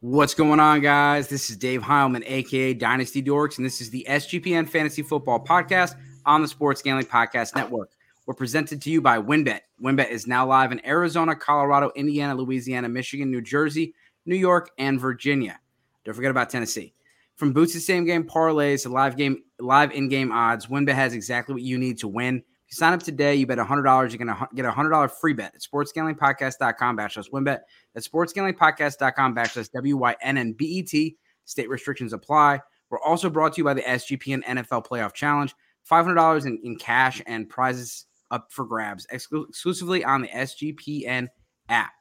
What's going on, guys? This is Dave Heilman, aka Dynasty Dorks, and this is the SGPN Fantasy Football Podcast on the Sports Gambling Podcast Network. We're presented to you by WynnBET. WynnBET is now live in Arizona, Colorado, Indiana, Louisiana, Michigan, New Jersey, New York, and Virginia. Don't forget about Tennessee. From boots to same game parlays to live game, live in-game odds, WynnBET has exactly what you need to win. If you sign up today, you bet $100, you're going to get a $100 free bet at sportsgamblingpodcast.com backslash WynnBET. That's sportsgamblingpodcast.com backslash W-Y-N-N-B-E-T. State restrictions apply. We're also brought to you by the SGPN NFL Playoff Challenge. $500 in, in cash and prizes up for grabs exclu- exclusively on the SGPN app.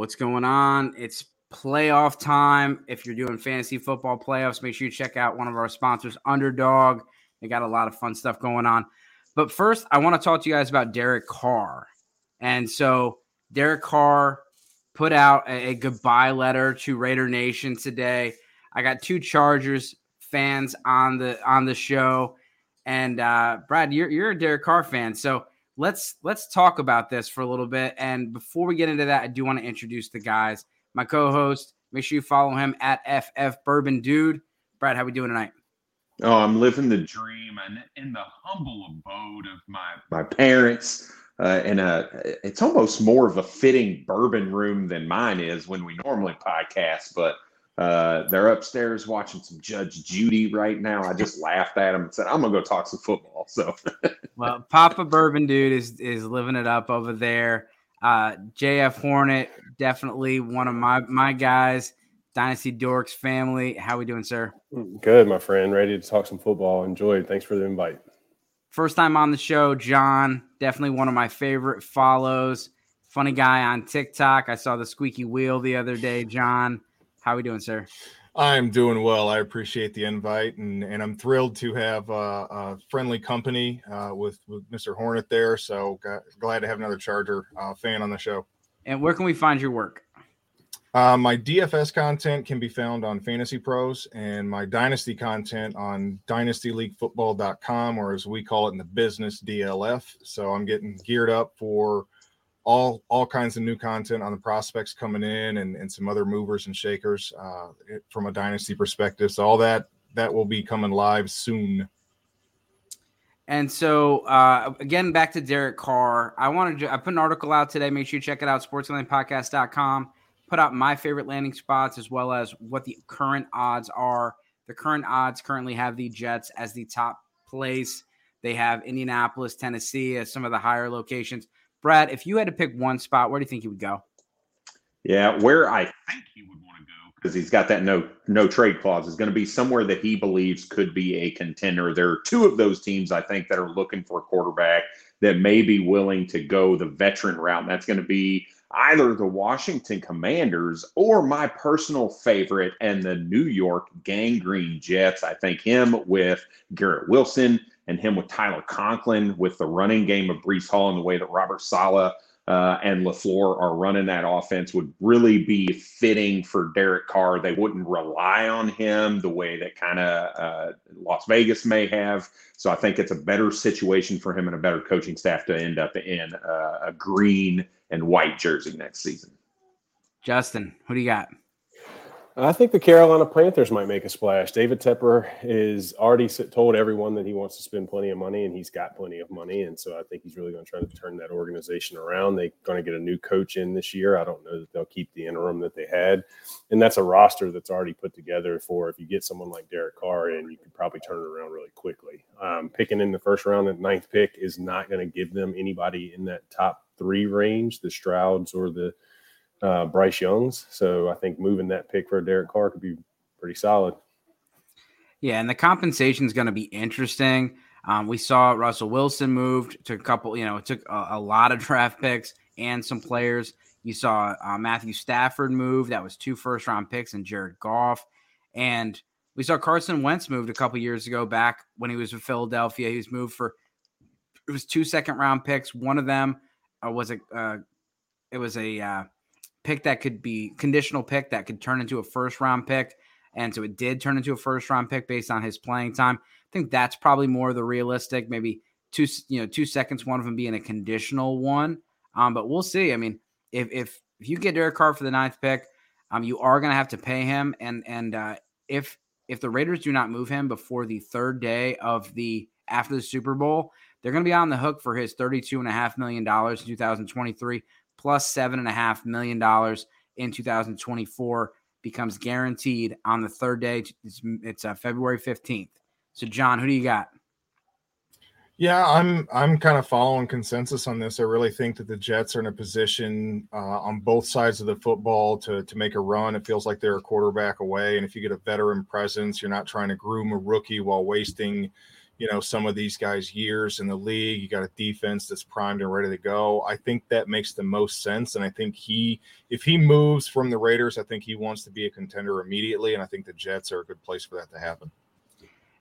What's going on? It's playoff time. If you're doing fantasy football playoffs, make sure you check out one of our sponsors, Underdog. They got a lot of fun stuff going on. But first, I want to talk to you guys about Derek Carr. And so, Derek Carr put out a, a goodbye letter to Raider Nation today. I got two Chargers fans on the on the show, and uh, Brad, you're you're a Derek Carr fan, so let's let's talk about this for a little bit. And before we get into that, I do want to introduce the guys. My co-host, make sure you follow him at FF Bourbon Dude. Brad, how we doing tonight? Oh, I'm living the dream and in the humble abode of my my parents. Uh, and uh, it's almost more of a fitting bourbon room than mine is when we normally podcast. But uh, they're upstairs watching some Judge Judy right now. I just laughed at him and said, "I'm gonna go talk some football." So, well, Papa Bourbon dude is is living it up over there. Uh, JF Hornet, definitely one of my my guys. Dynasty Dorks family. How are we doing, sir? Good, my friend. Ready to talk some football. Enjoyed. Thanks for the invite. First time on the show, John. Definitely one of my favorite follows. Funny guy on TikTok. I saw the squeaky wheel the other day, John. How are we doing, sir? I'm doing well. I appreciate the invite, and, and I'm thrilled to have uh, a friendly company uh, with, with Mr. Hornet there. So glad to have another Charger uh, fan on the show. And where can we find your work? Uh, my DFS content can be found on Fantasy Pros, and my Dynasty content on DynastyLeagueFootball.com, or as we call it in the business, DLF. So I'm getting geared up for all all kinds of new content on the prospects coming in and, and some other movers and shakers uh, from a dynasty perspective. So all that that will be coming live soon. And so uh, again, back to Derek Carr. I wanted to I put an article out today. Make sure you check it out, sportslandpodcast.com. Put out my favorite landing spots as well as what the current odds are. The current odds currently have the Jets as the top place. They have Indianapolis, Tennessee as some of the higher locations. Brad, if you had to pick one spot, where do you think he would go? Yeah, where I think he would want to go because he's got that no no trade clause is going to be somewhere that he believes could be a contender. There are two of those teams I think that are looking for a quarterback that may be willing to go the veteran route. And that's going to be either the Washington Commanders or my personal favorite and the New York Gang Green Jets. I think him with Garrett Wilson and him with Tyler Conklin with the running game of Breece Hall and the way that Robert Saleh uh, and LaFleur are running that offense would really be fitting for Derek Carr. They wouldn't rely on him the way that kind of uh, Las Vegas may have. So I think it's a better situation for him and a better coaching staff to end up in uh, a green and white jersey next season. Justin, who do you got? I think the Carolina Panthers might make a splash. David Tepper is already told everyone that he wants to spend plenty of money, and he's got plenty of money. And so I think he's really going to try to turn that organization around. They're going to get a new coach in this year. I don't know that they'll keep the interim that they had. And that's a roster that's already put together for if you get someone like Derek Carr in, you could probably turn it around really quickly. Um, picking in the first round at ninth pick is not going to give them anybody in that top three range, the Strouds or the – uh, Bryce Young's. So I think moving that pick for Derek Carr could be pretty solid. Yeah, and the compensation is going to be interesting. Um, we saw Russell Wilson moved to a couple, you know, it took a, a lot of draft picks and some players. You saw uh, Matthew Stafford move. That was two first round picks and Jared Goff. And We saw Carson Wentz moved a couple years ago back when he was with Philadelphia. He was moved for it was two second round picks. One of them uh, was a uh, it was a uh, pick that could be conditional pick that could turn into a first round pick, and so it did turn into a first round pick based on his playing time. I think that's probably more the realistic. Maybe two you know two seconds, one of them being a conditional one. Um, but we'll see. I mean, if if if you get Derek Carr for the ninth pick, um, you are going to have to pay him, and and uh, if if the Raiders do not move him before the third day of the after the Super Bowl, they're going to be on the hook for his $32.5 million in 2023, plus $7.5 million in 2024 becomes guaranteed on the third day. It's, it's uh, February 15th. So, John, who do you got? Yeah, I'm I'm kind of following consensus on this. I really think that the Jets are in a position uh, on both sides of the football to to make a run. It feels like they're a quarterback away, and if you get a veteran presence, you're not trying to groom a rookie while wasting you know some of these guys years in the league you got a defense that's primed and ready to go i think that makes the most sense and i think he if he moves from the raiders i think he wants to be a contender immediately and i think the jets are a good place for that to happen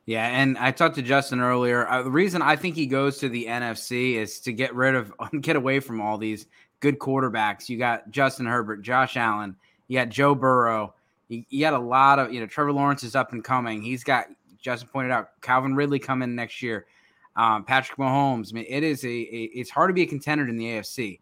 yeah, and I talked to Justin earlier. Uh, the reason I think he goes to the NFC is to get rid of, get away from all these good quarterbacks. You got Justin Herbert, Josh Allen, you got Joe Burrow, you, you got a lot of, you know, Trevor Lawrence is up and coming. He's got Justin pointed out, Calvin Ridley coming next year. Um, Patrick Mahomes. I mean, it is a, a, it's hard to be a contender in the AFC.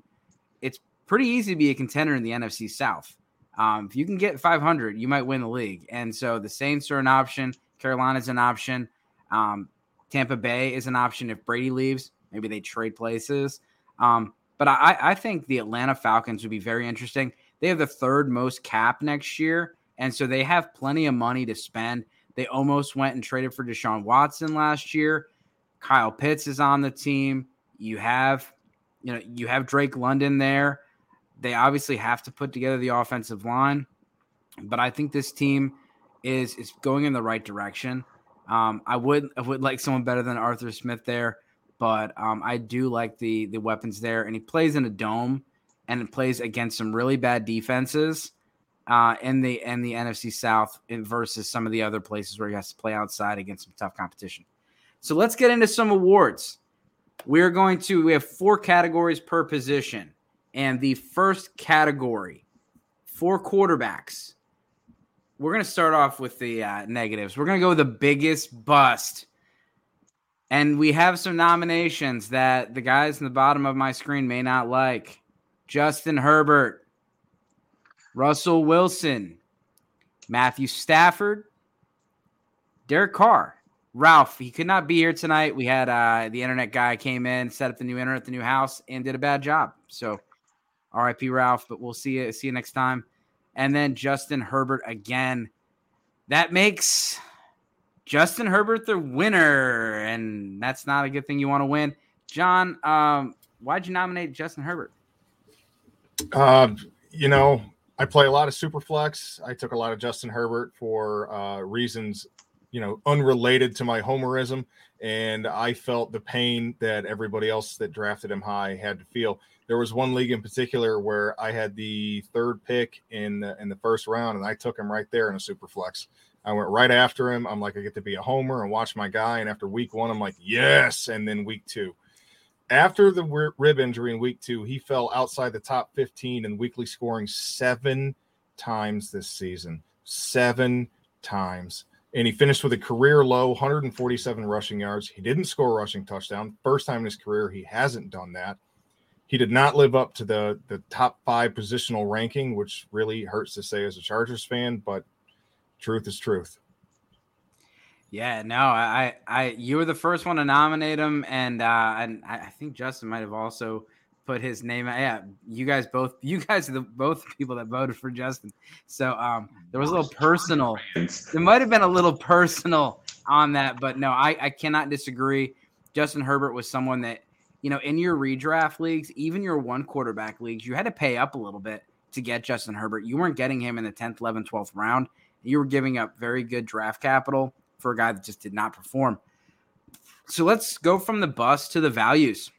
It's pretty easy to be a contender in the NFC South. Um, if you can get 500, you might win the league. And so the Saints are an option. Carolina's an option. Um, Tampa Bay is an option if Brady leaves. Maybe they trade places. Um, but I, I think the Atlanta Falcons would be very interesting. They have the third most cap next year. And so they have plenty of money to spend. They almost went and traded for Deshaun Watson last year. Kyle Pitts is on the team. You have, you know, you have Drake London there. They obviously have to put together the offensive line, but I think this team is is going in the right direction. Um, I would I would like someone better than Arthur Smith there, but um, I do like the the weapons there, and he plays in a dome and plays against some really bad defenses uh, the in the NFC South versus some of the other places where he has to play outside against some tough competition. So let's get into some awards. We're going to we have four categories per position, and the first category for quarterbacks. We're going to start off with the uh, negatives. We're going to go the biggest bust. And we have some nominations that the guys in the bottom of my screen may not like. Justin Herbert, Russell Wilson, Matthew Stafford, Derek Carr. Ralph, he could not be here tonight. We had uh, the internet guy came in, set up the new internet, the new house, and did a bad job. So, R.I.P. Ralph. But we'll see you see you next time. And then Justin Herbert again. That makes Justin Herbert the winner, and that's not a good thing. You want to win, John. Um, why'd you nominate Justin Herbert? Uh, you know, I play a lot of Superflex. I took a lot of Justin Herbert for uh, reasons, you know, unrelated to my homerism, and I felt the pain that everybody else that drafted him high had to feel. There was one league in particular where I had the third pick in the, in the first round, and I took him right there in a Superflex. I went right after him. I'm like, I get to be a homer and watch my guy. And after week one, I'm like, yes. And then week two, after the rib injury in week two, he fell outside the top 15 in weekly scoring seven times this season. Seven times. And he finished with a career low 147 rushing yards. He didn't score a rushing touchdown. First time in his career, he hasn't done that. He did not live up to the, the top five positional ranking, which really hurts to say as a Chargers fan, but truth is truth. Yeah, no, I, I, you were the first one to nominate him, and uh, and I think Justin might have also put his name. Yeah, you guys both, you guys are the both people that voted for Justin. So um, there was a little personal. There might have been a little personal on that, but no, I, I cannot disagree. Justin Herbert was someone that you know in your redraft leagues, even your one quarterback leagues, you had to pay up a little bit to get Justin Herbert. You weren't getting him in the tenth, eleventh, twelfth round. You were giving up very good draft capital for a guy that just did not perform. So let's go from the bus to the values.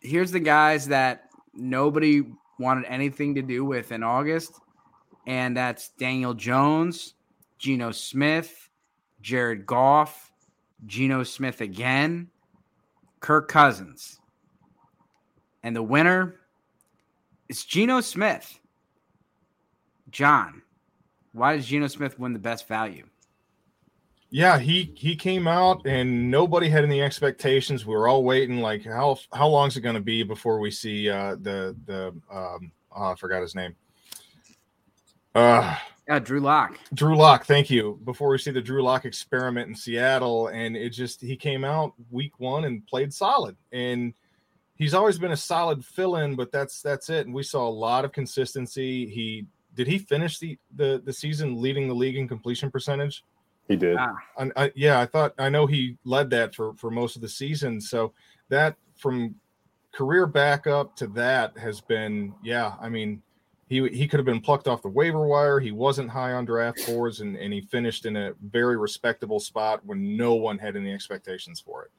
Here's the guys that nobody wanted anything to do with in August, and that's Daniel Jones, Geno Smith, Jared Goff, Geno Smith again, Kirk Cousins. And the winner is Geno Smith. John, why does Geno Smith win the best value? Yeah, he he came out and nobody had any expectations. We were all waiting, like how how long is it going to be before we see uh, the the um, oh, I forgot his name. Uh, yeah, Drew Lock. Drew Lock, thank you. Before we see the Drew Lock experiment in Seattle, and it just he came out week one and played solid, and he's always been a solid fill-in, but that's that's it. And we saw a lot of consistency. He did he finish the the the season leading the league in completion percentage? He did. Ah. I, I, yeah, I thought I know he led that for for most of the season. So that from career backup to that has been yeah. I mean, he he could have been plucked off the waiver wire. He wasn't high on draft boards, and and he finished in a very respectable spot when no one had any expectations for it.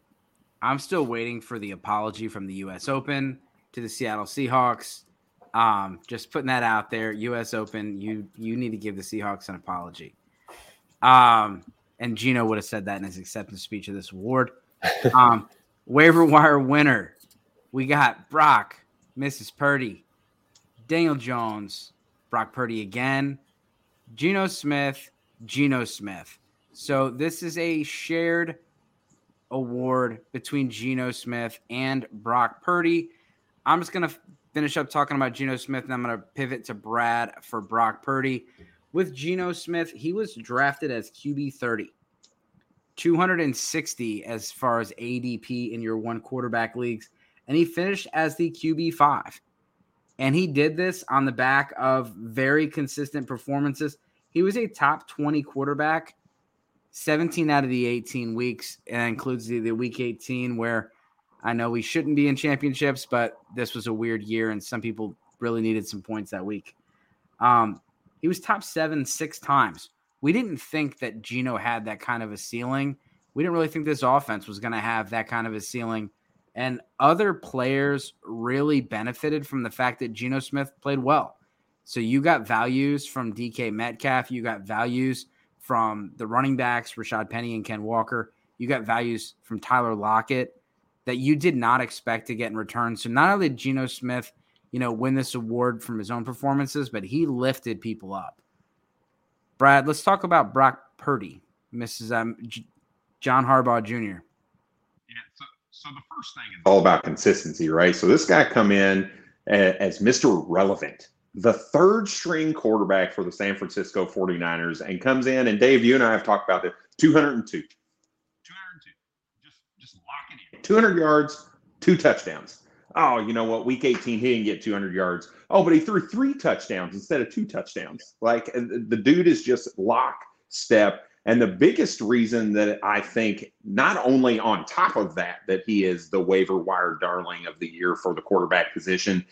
I'm still waiting for the apology from the U.S. Open to the Seattle Seahawks. Um, just putting that out there. U.S. Open, you you need to give the Seahawks an apology. Um, and Geno would have said that in his acceptance speech of this award. Um, waiver wire winner, we got Brock, Mrs. Purdy, Daniel Jones, Brock Purdy again, Geno Smith, Geno Smith. So this is a shared award between Geno Smith and Brock Purdy. I'm just gonna finish up talking about Geno Smith, and I'm gonna pivot to Brad for Brock Purdy with Geno Smith, he was drafted as QB 30, 260 as far as ADP in your one quarterback leagues, and he finished as the QB 5. And he did this on the back of very consistent performances. He was a top 20 quarterback 17 out of the 18 weeks, and includes the, the week 18, where I know we shouldn't be in championships, but this was a weird year, and some people really needed some points that week. Um, he was top seven six times. We didn't think that Geno had that kind of a ceiling. We didn't really think this offense was going to have that kind of a ceiling. And other players really benefited from the fact that Geno Smith played well. So you got values from DK Metcalf. You got values from the running backs, Rashad Penny and Ken Walker. You got values from Tyler Lockett that you did not expect to get in return. So not only did Geno Smith you know, win this award from his own performances, but he lifted people up. Brad, let's talk about Brock Purdy, Mrs. Um, J- John Harbaugh Jr. Yeah, so, so the first thing is all about consistency, right? So this guy come in as Mr. Relevant, the third string quarterback for the San Francisco 49ers, and comes in, and Dave, you and I have talked about this 202. 202. Just, just lock it in. 200 yards, two touchdowns oh, you know what? Week 18, he didn't get 200 yards. Oh, but he threw three touchdowns instead of two touchdowns. Like the dude is just lock step. And the biggest reason that I think, not only on top of that, that he is the waiver wire darling of the year for the quarterback position,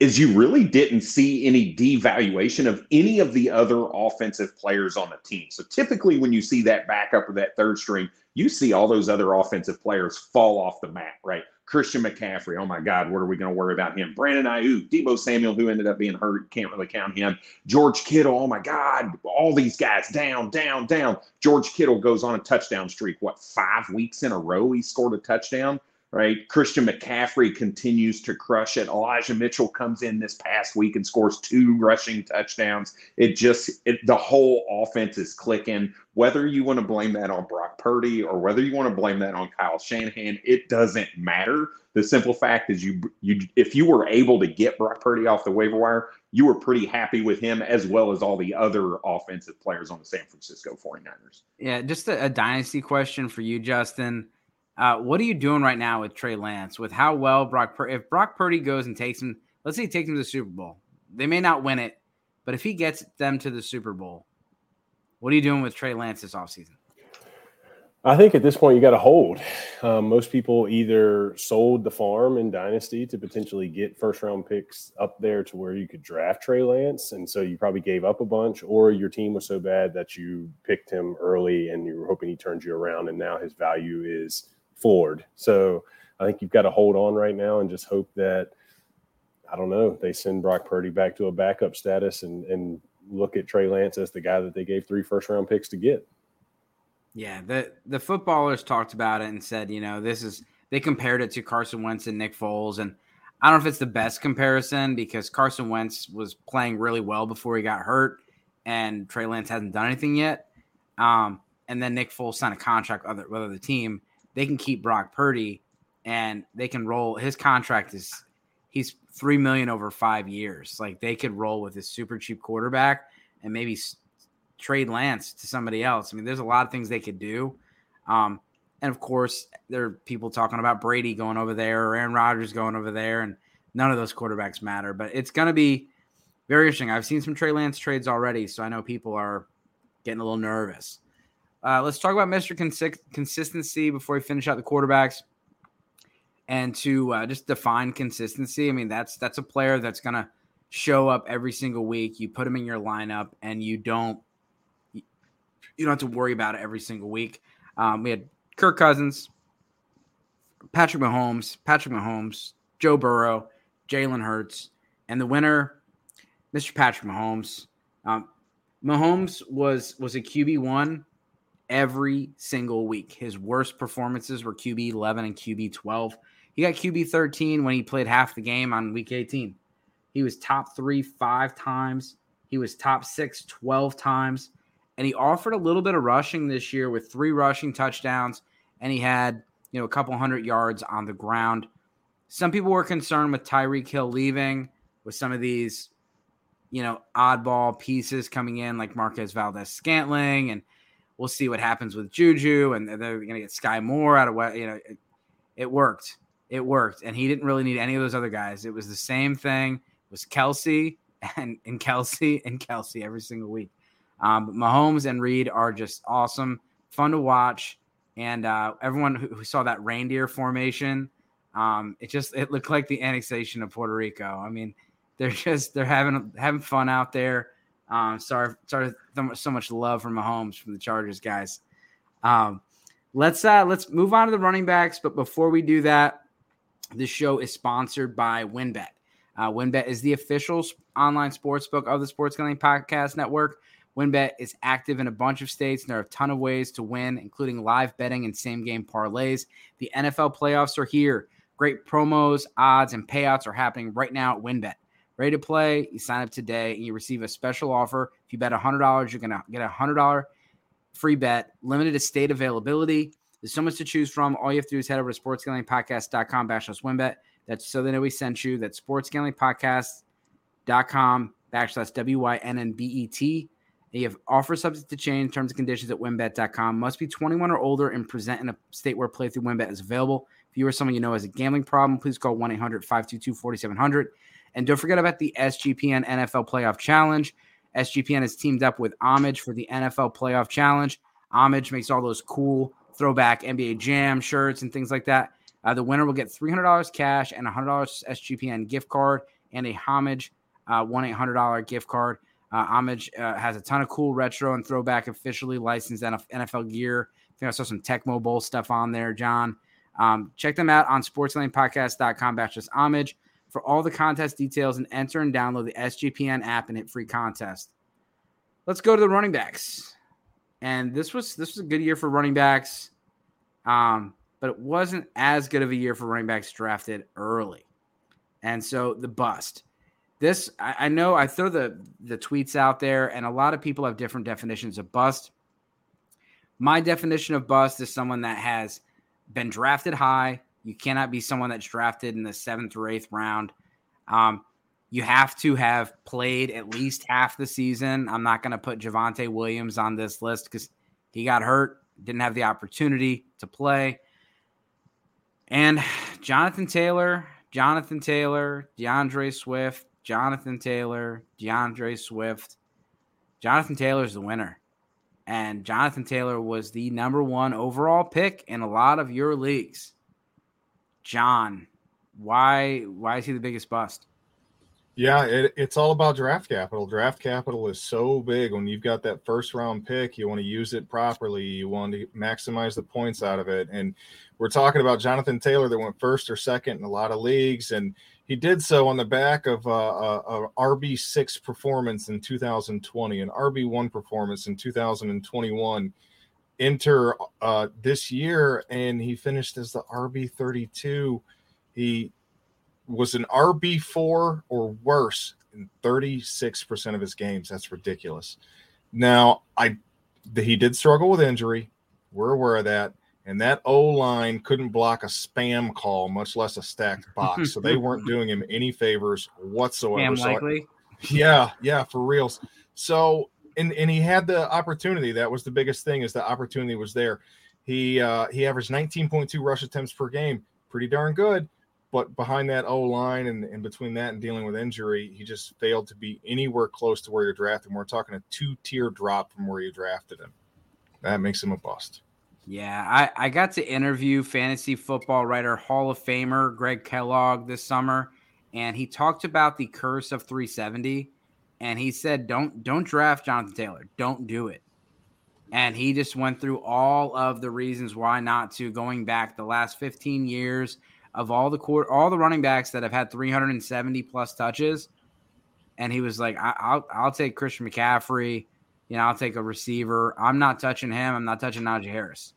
is you really didn't see any devaluation of any of the other offensive players on the team. So typically, when you see that backup or that third string, you see all those other offensive players fall off the mat, right? Christian McCaffrey. Oh my God, what are we going to worry about him? Brandon Aiyuk, Deebo Samuel, who ended up being hurt, can't really count him. George Kittle. Oh my God, all these guys down, down, down. George Kittle goes on a touchdown streak. What five weeks in a row he scored a touchdown? Right? Christian McCaffrey continues to crush it. Elijah Mitchell comes in this past week and scores two rushing touchdowns. It just it, the whole offense is clicking. Whether you want to blame that on Brock Purdy or whether you want to blame that on Kyle Shanahan, it doesn't matter. The simple fact is you you if you were able to get Brock Purdy off the waiver wire, you were pretty happy with him as well as all the other offensive players on the San Francisco 49ers. Yeah, just a, a dynasty question for you, Justin uh, what are you doing right now with Trey Lance? With how well Brock, Pur- if Brock Purdy goes and takes him, let's say he takes him to the Super Bowl. They may not win it, but if he gets them to the Super Bowl, what are you doing with Trey Lance this offseason? I think at this point you got to hold. Um, most people either sold the farm in Dynasty to potentially get first round picks up there to where you could draft Trey Lance, and so you probably gave up a bunch, or your team was so bad that you picked him early and you were hoping he turns you around, and now his value is floored. So I think you've got to hold on right now and just hope that I don't know they send Brock Purdy back to a backup status and and look at Trey Lance as the guy that they gave three first round picks to get. Yeah, the the footballers talked about it and said, you know, this is they compared it to Carson Wentz and Nick Foles, and I don't know if it's the best comparison because Carson Wentz was playing really well before he got hurt, and Trey Lance hasn't done anything yet. Um, and then Nick Foles signed a contract with other, with other team. They can keep Brock Purdy, and they can roll. His contract is he's three million over five years. Like they could roll with this super cheap quarterback and maybe trade Lance to somebody else. I mean, there's a lot of things they could do. Um, and of course, there are people talking about Brady going over there or Aaron Rodgers going over there, and none of those quarterbacks matter. But it's going to be very interesting. I've seen some Trey Lance trades already, so I know people are getting a little nervous. Uh, let's talk about Mr. Cons- consistency before we finish out the quarterbacks. And to uh, just define consistency, I mean that's that's a player that's to show up every single week. You put him in your lineup, and you don't you don't have to worry about it every single week. Um, we had Kirk Cousins, Patrick Mahomes, Patrick Mahomes, Joe Burrow, Jalen Hurts, and the winner, Mr. Patrick Mahomes. Um, Mahomes was was a QB one every single week. His worst performances were QB eleven and QB twelve. He got QB thirteen when he played half the game on week eighteen. He was top three five times. He was top six 12 times and he offered a little bit of rushing this year with three rushing touchdowns, and he had you know a couple hundred yards on the ground. Some people were concerned with Tyreek Hill leaving, with some of these you know oddball pieces coming in like Marquez Valdes Scantling and we'll see what happens with Juju, and they're going to get Sky Moore out of what you know. It, it worked. It worked, and he didn't really need any of those other guys. It was the same thing. It was Kelce and and Kelce and Kelce every single week. Um, but Mahomes and Reid are just awesome, fun to watch, and uh, everyone who, who, saw that reindeer formation, um, it just it looked like the annexation of Puerto Rico. I mean, they're just they're having having fun out there. Um, sorry, sorry, so much love from Mahomes from the Chargers guys. Um, let's uh, let's move on to the running backs, but before we do that, this show is sponsored by WynnBET. Uh, WynnBET is the official online sports book of the Sports Gambling Podcast Network. WynnBET is active in a bunch of states, and there are a ton of ways to win, including live betting and same game parlays. The NFL playoffs are here. Great promos, odds, and payouts are happening right now at WynnBET. Ready to play? You sign up today and you receive a special offer. If you bet $100, you're going to get a $100 free bet, limited state availability. There's so much to choose from. All you have to do is head over to sportsgamblingpodcast.com backslash wynnbet. That's so they know we sent you. That's sportsgamblingpodcast.com backslash W-Y-N-N-B-E-T. You have offer subject to change terms and conditions at wynnbet.com. Must be 21 or older and present in a state where playthrough wynnbet is available. If you or someone you know has a gambling problem, please call 1 800 522 4700. And don't forget about the SGPN NFL Playoff Challenge. SGPN has teamed up with Homage for the NFL Playoff Challenge. Homage makes all those cool throwback NBA Jam shirts and things like that. Uh, the winner will get $300 cash and a $100 SGPN gift card and a Homage uh, 1 800 gift card. Uh, Homage uh, has a ton of cool retro and throwback officially licensed NFL gear. I think I saw some Tecmo Bowl stuff on there, John. Um, check them out on sportsgamblingpodcast.com backslash homage for all the contest details and enter and download the SGPN app and hit free contest. Let's go to the running backs. And this was this was a good year for running backs. Um, but it wasn't as good of a year for running backs drafted early. And so the bust this I, I, know I throw the the tweets out there, and a lot of people have different definitions of bust. My definition of bust is someone that has been drafted high. You cannot be someone that's drafted in the seventh or eighth round. Um, you have to have played at least half the season. I'm not going to put Javonte Williams on this list because he got hurt, didn't have the opportunity to play. And Jonathan Taylor, Jonathan Taylor, D'Andre Swift, Jonathan Taylor, D'Andre Swift. Jonathan Taylor is the winner. And Jonathan Taylor was the number one overall pick in a lot of your leagues. John, why why is he the biggest bust? Yeah, it, it's all about draft capital. Draft capital is so big. When you've got that first round pick, you want to use it properly. You want to maximize the points out of it. And we're talking about Jonathan Taylor that went first or second in a lot of leagues. And He did so on the back of uh, a, a RB six performance in 2020, an RB one performance in 2021. Enter uh, this year, and he finished as the RB 32. He was an RB four or worse in 36 percent of his games. That's ridiculous. Now, I he did struggle with injury. We're aware of that. And that O line couldn't block a spam call, much less a stacked box. so they weren't doing him any favors whatsoever. Spam likely. So, yeah, yeah, for reals. So and and he had the opportunity. That was the biggest thing is the opportunity was there. He uh he averaged 19.2 rush attempts per game. Pretty darn good. But behind that O line and, and between that and dealing with injury, he just failed to be anywhere close to where you're drafted. We're talking a two tier drop from where you drafted him. That makes him a bust. Yeah, I, I got to interview fantasy football writer, Hall of Famer Greg Kellogg this summer, and he talked about the curse of 370. And he said, Don't don't draft Jonathan Taylor. Don't do it. And he just went through all of the reasons why not to, going back the last 15 years of all the court, all the running backs that have had 370 plus touches. And he was like, I, will I'll take Christian McCaffrey. You know, I'll take a receiver. I'm not touching him. I'm not touching Najee Harris.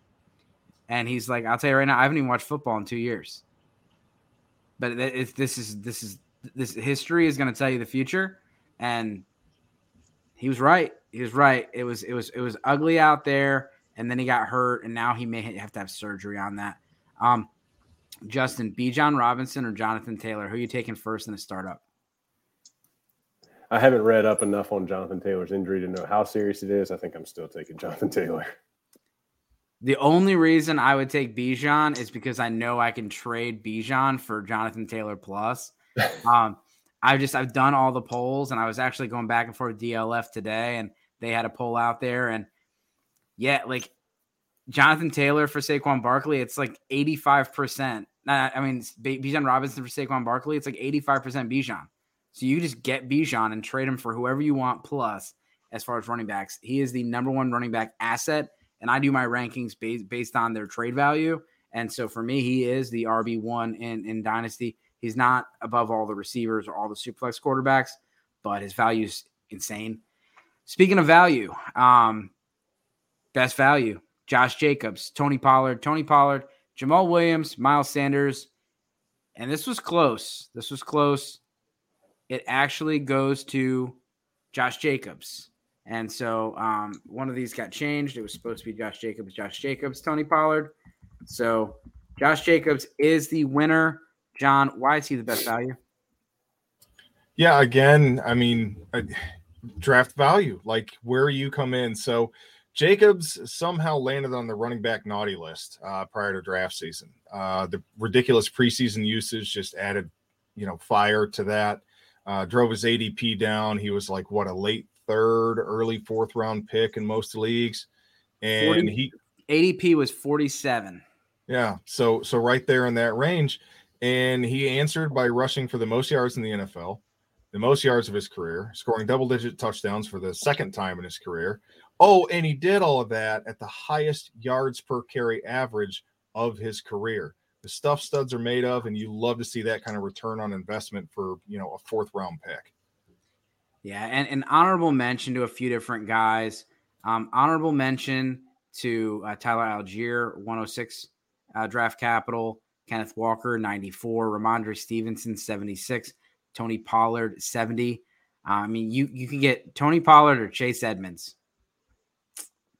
And he's like, I'll tell you right now, I haven't even watched football in two years. But if this is this is this history is going to tell you the future, and he was right. He was right. It was it was it was ugly out there, and then he got hurt, and now he may have to have surgery on that. Um, Justin, Bijan Robinson or Jonathan Taylor, who are you taking first in the startup? I haven't read up enough on Jonathan Taylor's injury to know how serious it is. I think I'm still taking Jonathan Taylor. The only reason I would take Bijan is because I know I can trade Bijan for Jonathan Taylor plus. um, I've just I've done all the polls, and I was actually going back and forth with DLF today, and they had a poll out there, and yeah, like Jonathan Taylor for Saquon Barkley, it's like eighty five percent. I mean, Bijan Robinson for Saquon Barkley, it's like eighty five percent Bijan. So you just get Bijan and trade him for whoever you want plus. As far as running backs, he is the number one running back asset and I do my rankings based based on their trade value. And so for me, he is the RB one in in Dynasty. He's not above all the receivers or all the superflex quarterbacks, but his value is insane. Speaking of value, um, best value: Josh Jacobs, Tony Pollard, Tony Pollard, Jamaal Williams, Miles Sanders, and this was close. This was close. It actually goes to Josh Jacobs. And so um, one of these got changed. It was supposed to be Josh Jacobs, Josh Jacobs, Tony Pollard. So Josh Jacobs is the winner. John, why is he the best value? Yeah, again, I mean, draft value, like where you come in. So Jacobs somehow landed on the running back naughty list uh, prior to draft season. Uh, the ridiculous preseason usage just added, you know, fire to that. Uh, drove his ADP down. He was like what a late third, early fourth round pick in most leagues. And 40, he ADP was 47. Yeah. So so right there in that range. And he answered by rushing for the most yards in the NFL, the most yards of his career, scoring double digit touchdowns for the second time in his career. Oh, and he did all of that at the highest yards per carry average of his career. The stuff studs are made of, and you love to see that kind of return on investment for you know a fourth round pick. Yeah, and an honorable mention to a few different guys. Um, honorable mention to uh, Tyler Allgeier, 106 uh, draft capital. Kenneth Walker, 94. Rhamondre Stevenson, 76. Tony Pollard, 70. Uh, I mean, you you can get Tony Pollard or Chase Edmonds.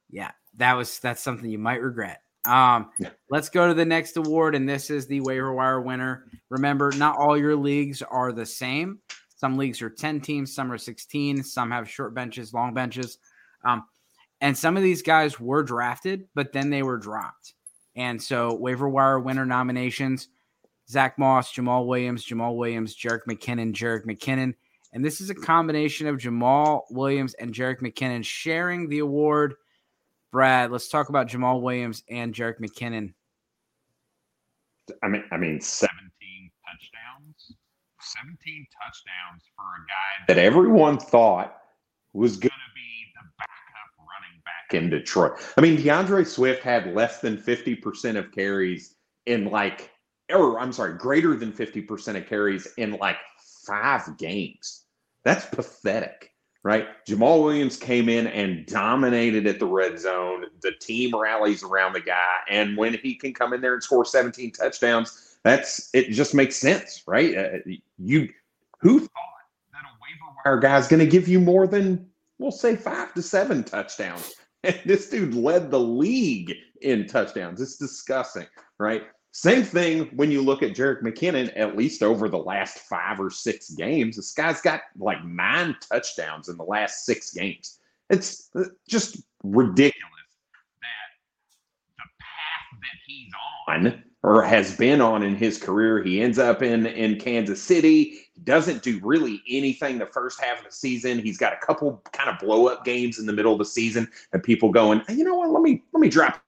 Yeah, that was that's something you might regret. Um, yeah. let's go to the next award, and this is the waiver wire winner. Remember, not all your leagues are the same. Some leagues are 10 teams, some are 16, some have short benches, long benches. Um, and some of these guys were drafted, but then they were dropped. And so waiver wire winner nominations Zack Moss, Jamaal Williams, Jamaal Williams, Jerick McKinnon, Jerick McKinnon. And this is a combination of Jamaal Williams and Jerick McKinnon sharing the award. Brad, let's talk about Jamaal Williams and Jerick McKinnon. I mean, I mean, 17 touchdowns 17 touchdowns for a guy that everyone thought was going to be the backup running back in Detroit. I mean, D'Andre Swift had less than 50% of carries in like or I'm sorry, greater than 50% of carries in like five games. That's pathetic, right? Jamaal Williams came in and dominated at the red zone. The team rallies around the guy. And when he can come in there and score 17 touchdowns, that's it just makes sense, right? Uh, you who thought that a waiver wire guy is going to give you more than we'll say five to seven touchdowns? And this dude led the league in touchdowns. It's disgusting, right? Same thing when you look at Jerick McKinnon, at least over the last five or six games. This guy's got like nine touchdowns in the last six games. It's uh, just ridiculous that the path that he's on or has been on in his career, he ends up in, in Kansas City. Doesn't do really anything the first half of the season. He's got a couple kind of blow up games in the middle of the season, and people going, hey, you know what? Let me let me drop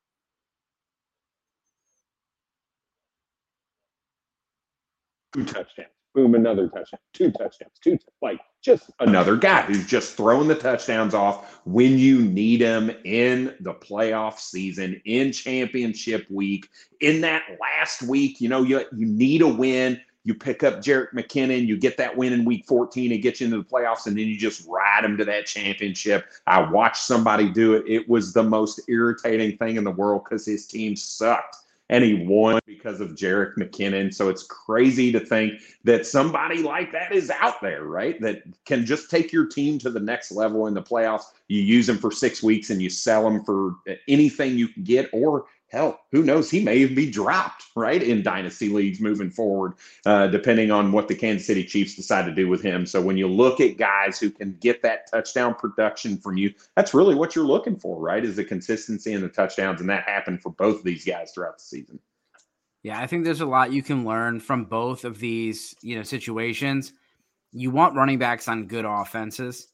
two touchdowns. Boom, another touchdown, two touchdowns, two like just another guy who's just throwing the touchdowns off when you need him in the playoff season, in championship week, in that last week. You know, you you need a win. You pick up Jerick McKinnon, you get that win in week 14, it gets you into the playoffs, and then you just ride him to that championship. I watched somebody do it. It was the most irritating thing in the world because his team sucked and he won because of Jerick McKinnon. So it's crazy to think that somebody like that is out there, right? That can just take your team to the next level in the playoffs. You use them for six weeks and you sell them for anything you can get, or hell, who knows? He may even be dropped, right, in dynasty leagues moving forward, uh, depending on what the Kansas City Chiefs decide to do with him. So when you look at guys who can get that touchdown production from you, that's really what you're looking for, right? Is the consistency and the touchdowns, and that happened for both of these guys throughout the season. Yeah, I think there's a lot you can learn from both of these, you know, situations. You want running backs on good offenses.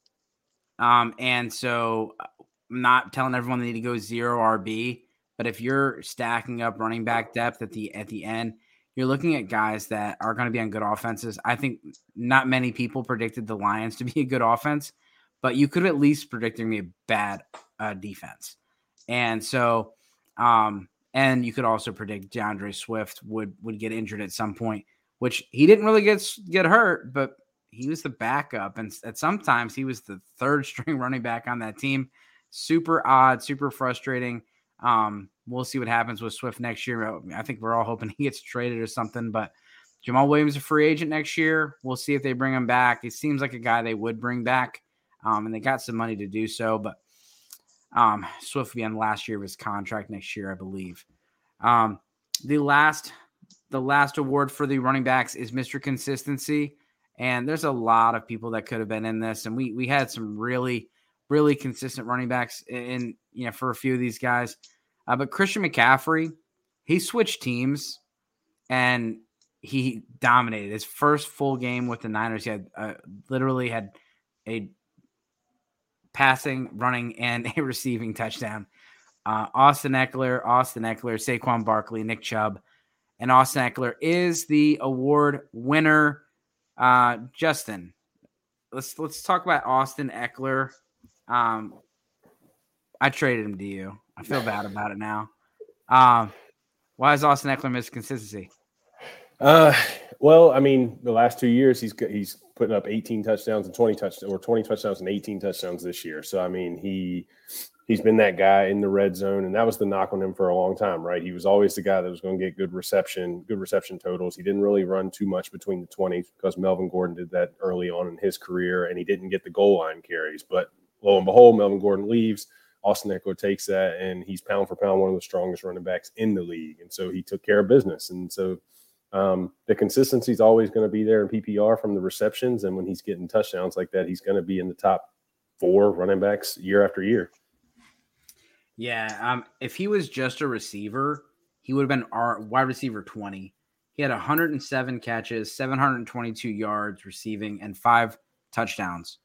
Um, and so I'm uh, not telling everyone they need to go zero RB but if you're stacking up running back depth at the at the end, you're looking at guys that are going to be on good offenses. I think not many people predicted the Lions to be a good offense, but you could at least predict me a bad uh, defense. And so, um, and you could also predict D'Andre Swift would would get injured at some point, which he didn't really get get hurt, but he was the backup, and at sometimes he was the third string running back on that team. Super odd, super frustrating. Um, we'll see what happens with Swift next year. I think we're all hoping he gets traded or something, but Jamaal Williams is a free agent next year. We'll see if they bring him back. He seems like a guy they would bring back, um, and they got some money to do so. But um, Swift will be on the last year of his contract next year, I believe. Um, the last, the last award for the running backs is Mr. Consistency, and there's a lot of people that could have been in this, and we we had some really really consistent running backs in you know for a few of these guys. Uh, but Christian McCaffrey, he switched teams and he dominated his first full game with the Niners. He had uh, literally had a passing, running, and a receiving touchdown. Uh, Austin Ekeler, Austin Ekeler, Saquon Barkley, Nick Chubb, and Austin Ekeler is the award winner. Uh, Justin, let's let's talk about Austin Ekeler um, I traded him to you. I feel bad about it now. Um, why is Austin Ekeler miss consistency? Uh, well, I mean, the last two years he's he's putting up 18 touchdowns and 20 touchdowns or 20 touchdowns and 18 touchdowns this year. So I mean, he he's been that guy in the red zone, and that was the knock on him for a long time, right? He was always the guy that was going to get good reception, good reception totals. He didn't really run too much between the 20s because Melvin Gordon did that early on in his career, and he didn't get the goal line carries. But lo and behold, Melvin Gordon leaves. Austin Ekeler takes that, and he's pound for pound one of the strongest running backs in the league. And so he took care of business. And so um, the consistency is always going to be there in PPR from the receptions. And when he's getting touchdowns like that, he's going to be in the top four running backs year after year. Yeah. Um, if he was just a receiver, he would have been our wide receiver 20. He had 107 catches, 722 yards receiving, and five touchdowns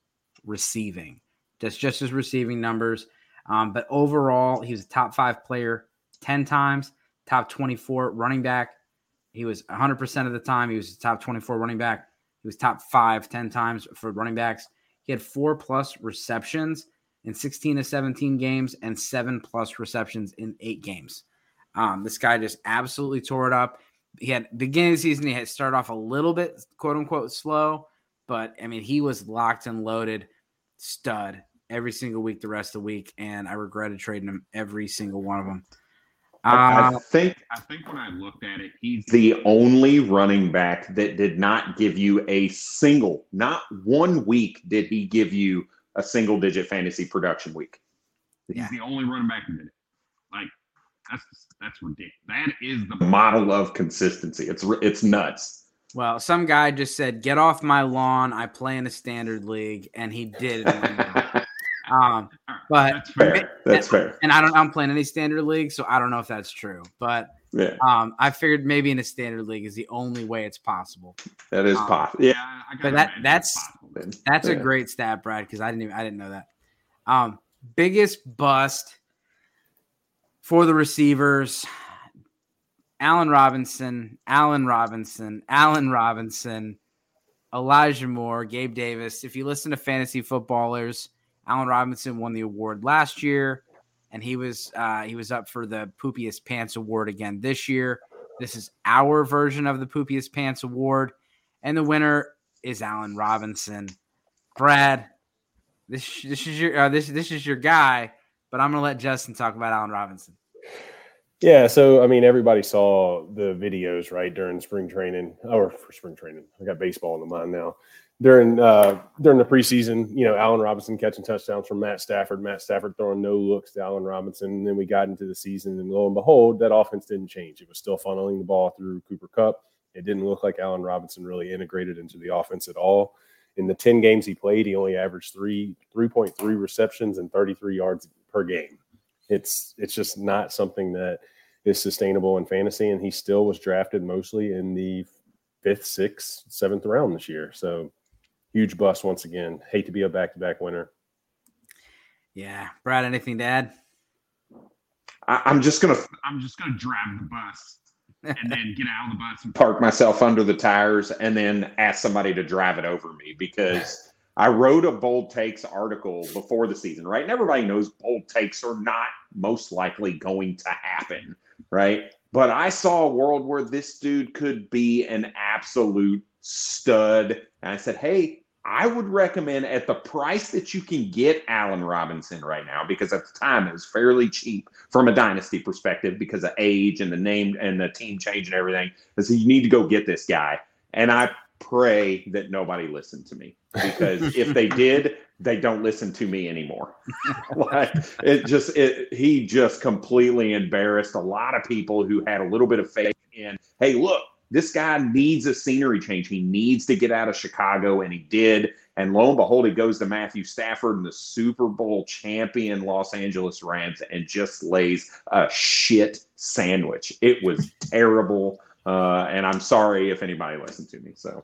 receiving. That's just his receiving numbers. Um, but overall, he was a top five player 10 times, top 24 running back. He was 100% of the time. He was top 24 running back. He was top five 10 times for running backs. He had four plus receptions in 16 to 17 games and seven plus receptions in eight games. Um, this guy just absolutely tore it up. he had beginning of the season he had started off a little bit quote unquote slow, but I mean he was locked and loaded stud every single week the rest of the week, and I regretted trading him every single one of them. I Uh, think I think when I looked at it, he's the only running back that did not give you a single, not one week did he give you a single digit fantasy production week. He's Yeah. the only running back who did it. Like that's that's ridiculous. That is the model of consistency. It's it's nuts. well, some guy just said, "Get off my lawn! I play in a standard league," and he did. it. um, but That's fair. That's fair. and I don't. I'm playing any standard league, so I don't know if that's true. But Yeah, um, I figured maybe in a standard league is the only way it's possible. that is Um, possible. Yeah, I but that- that's- possible then. That's a great stat, Brad, because I didn't even I didn't know that. Um, biggest bust for the receivers. Allen Robinson, Allen Robinson, Allen Robinson, Elijah Moore, Gabe Davis. If you listen to fantasy footballers, Allen Robinson won the award last year, and he was uh, he was up for the Poopiest Pants Award again this year. This is our version of the Poopiest Pants Award, and the winner is Allen Robinson. Brad, this this is your uh, this this is your guy, but I'm gonna let Justin talk about Allen Robinson. Yeah, so I mean, everybody saw the videos right during spring training, or for spring training. I got baseball in the mind now. During uh, during the preseason, you know, Allen Robinson catching touchdowns from Matt Stafford, Matt Stafford throwing no looks to Allen Robinson, and then we got into the season, and lo and behold, that offense didn't change. It was still funneling the ball through Cooper Kupp. It didn't look like Allen Robinson really integrated into the offense at all. In the ten games he played, he only averaged three three point three receptions and thirty three yards per game. It's it's just not something that is sustainable in fantasy, and he still was drafted mostly in the fifth, sixth, seventh round this year. So huge bust once again. Hate to be a back to back winner. Yeah, Brad, anything to add? I, I'm just gonna I'm just gonna drive the bus and then get out of the bus and park myself under the tires and then ask somebody to drive it over me because I wrote a bold takes article before the season, right? And everybody knows bold takes are not most likely going to happen, right? But I saw a world where this dude could be an absolute stud. And I said, hey, I would recommend at the price that you can get Allen Robinson right now, because at the time it was fairly cheap from a dynasty perspective because of age and the name and the team change and everything. And so you need to go get this guy. And I pray that nobody listened to me because if they did, they don't listen to me anymore. like it just it he just completely embarrassed a lot of people who had a little bit of faith in, hey, look, this guy needs a scenery change. He needs to get out of Chicago, and he did. And lo and behold, he goes to Matthew Stafford and the Super Bowl champion Los Angeles Rams and just lays a shit sandwich. It was terrible. Uh, and I'm sorry if anybody listened to me. So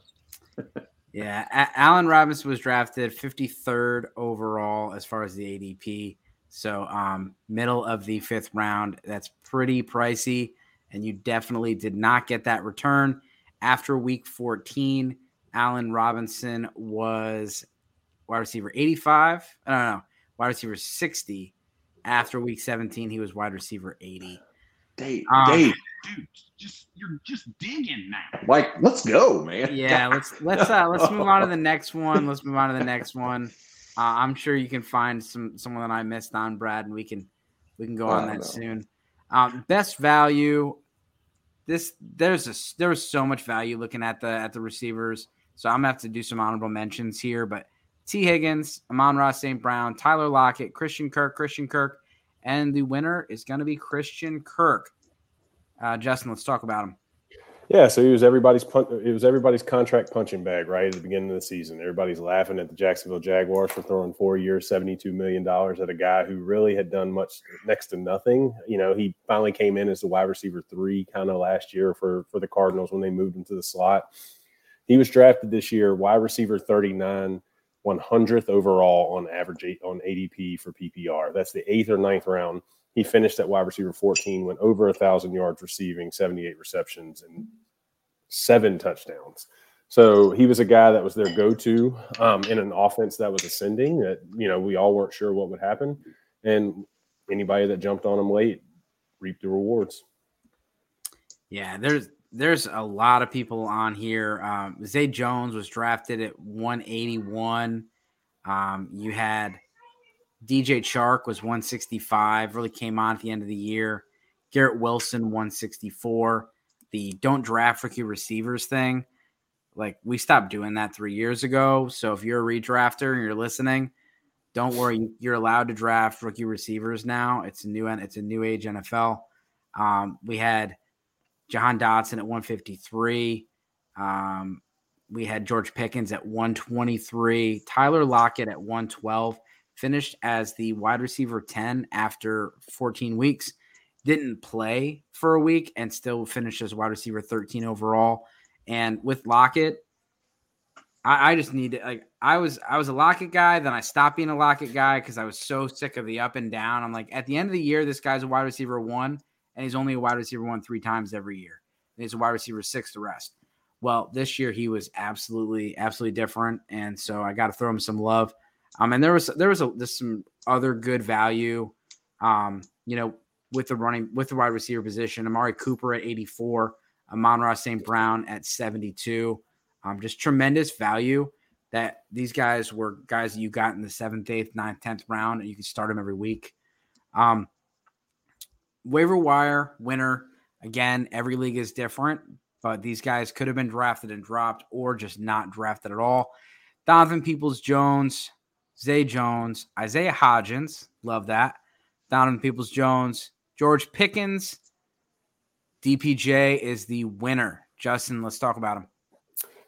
Yeah, A- Allen Robinson was drafted 53rd overall as far as the ADP. So, um, middle of the fifth round. That's pretty pricey, and you definitely did not get that return. After week 14, Allen Robinson was wide receiver 85. I don't know, wide receiver 60. After week 17, he was wide receiver 80. Dave, Um, Dave, dude, just you're just digging now. Like, let's go, man. Yeah, let's let's uh let's move on to the next one. Let's move on to the next one. Uh, I'm sure you can find some someone that I missed on Brad, and we can we can go on that no. soon. Um, best value. This there's a there was so much value looking at the at the receivers, so I'm gonna have to do some honorable mentions here. But Tee Higgins, Amon-Ra St. Brown, Tyler Lockett, Christian Kirk, Christian Kirk, and the winner is gonna be Christian Kirk. Uh, Justin, let's talk about him. Yeah, so he was everybody's it was everybody's contract punching bag right at the beginning of the season. Everybody's laughing at the Jacksonville Jaguars for throwing four years, seventy-two million dollars at a guy who really had done much next to nothing. You know, he finally came in as the wide receiver three kind of last year for for the Cardinals when they moved him to the slot. He was drafted this year, wide receiver thirty-nine, one hundredth overall on average on ADP for PPR. That's the eighth or ninth round. He finished at wide receiver 14, went over a thousand yards receiving, 78 receptions, and seven touchdowns. So he was a guy that was their go-to um, in an offense that was ascending. That you know we all weren't sure what would happen, and anybody that jumped on him late reaped the rewards. Yeah, there's there's a lot of people on here. Um, Zay Jones was drafted at 181. Um, you had DJ Chark was 165, really came on at the end of the year. Garrett Wilson 164. The don't draft rookie receivers thing, like we stopped doing that three years ago. So if you're a redrafter and you're listening, don't worry, you're allowed to draft rookie receivers now. It's a new it's a new age NFL. Um, we had Jahan Dotson at 153. Um, we had George Pickens at 123. Tyler Lockett at 112. Finished as the wide receiver 10 after 14 weeks. Didn't play for a week and still finished as wide receiver 13 overall. And with Lockett, I, I just need to like I was I was a Lockett guy, then I stopped being a Lockett guy because I was so sick of the up and down. I'm like, at the end of the year, this guy's a wide receiver one, and he's only a wide receiver one three times every year. And he's a wide receiver six the rest. Well, this year he was absolutely, absolutely different, and so I got to throw him some love. Um, and there was there was a, there's some other good value, um, you know, with the running with the wide receiver position. Amari Cooper at 84, Amon-Ra St. Brown at 72. Um, just tremendous value that these guys were guys that you got in the seventh, eighth, ninth, tenth round, and you can start them every week. Um, waiver wire winner again. Every league is different, but these guys could have been drafted and dropped, or just not drafted at all. Donovan Peoples Jones, Zay Jones, Isaiah Hodgins, love that. Donovan Peoples Jones, George Pickens, DPJ is the winner. Justin, let's talk about him.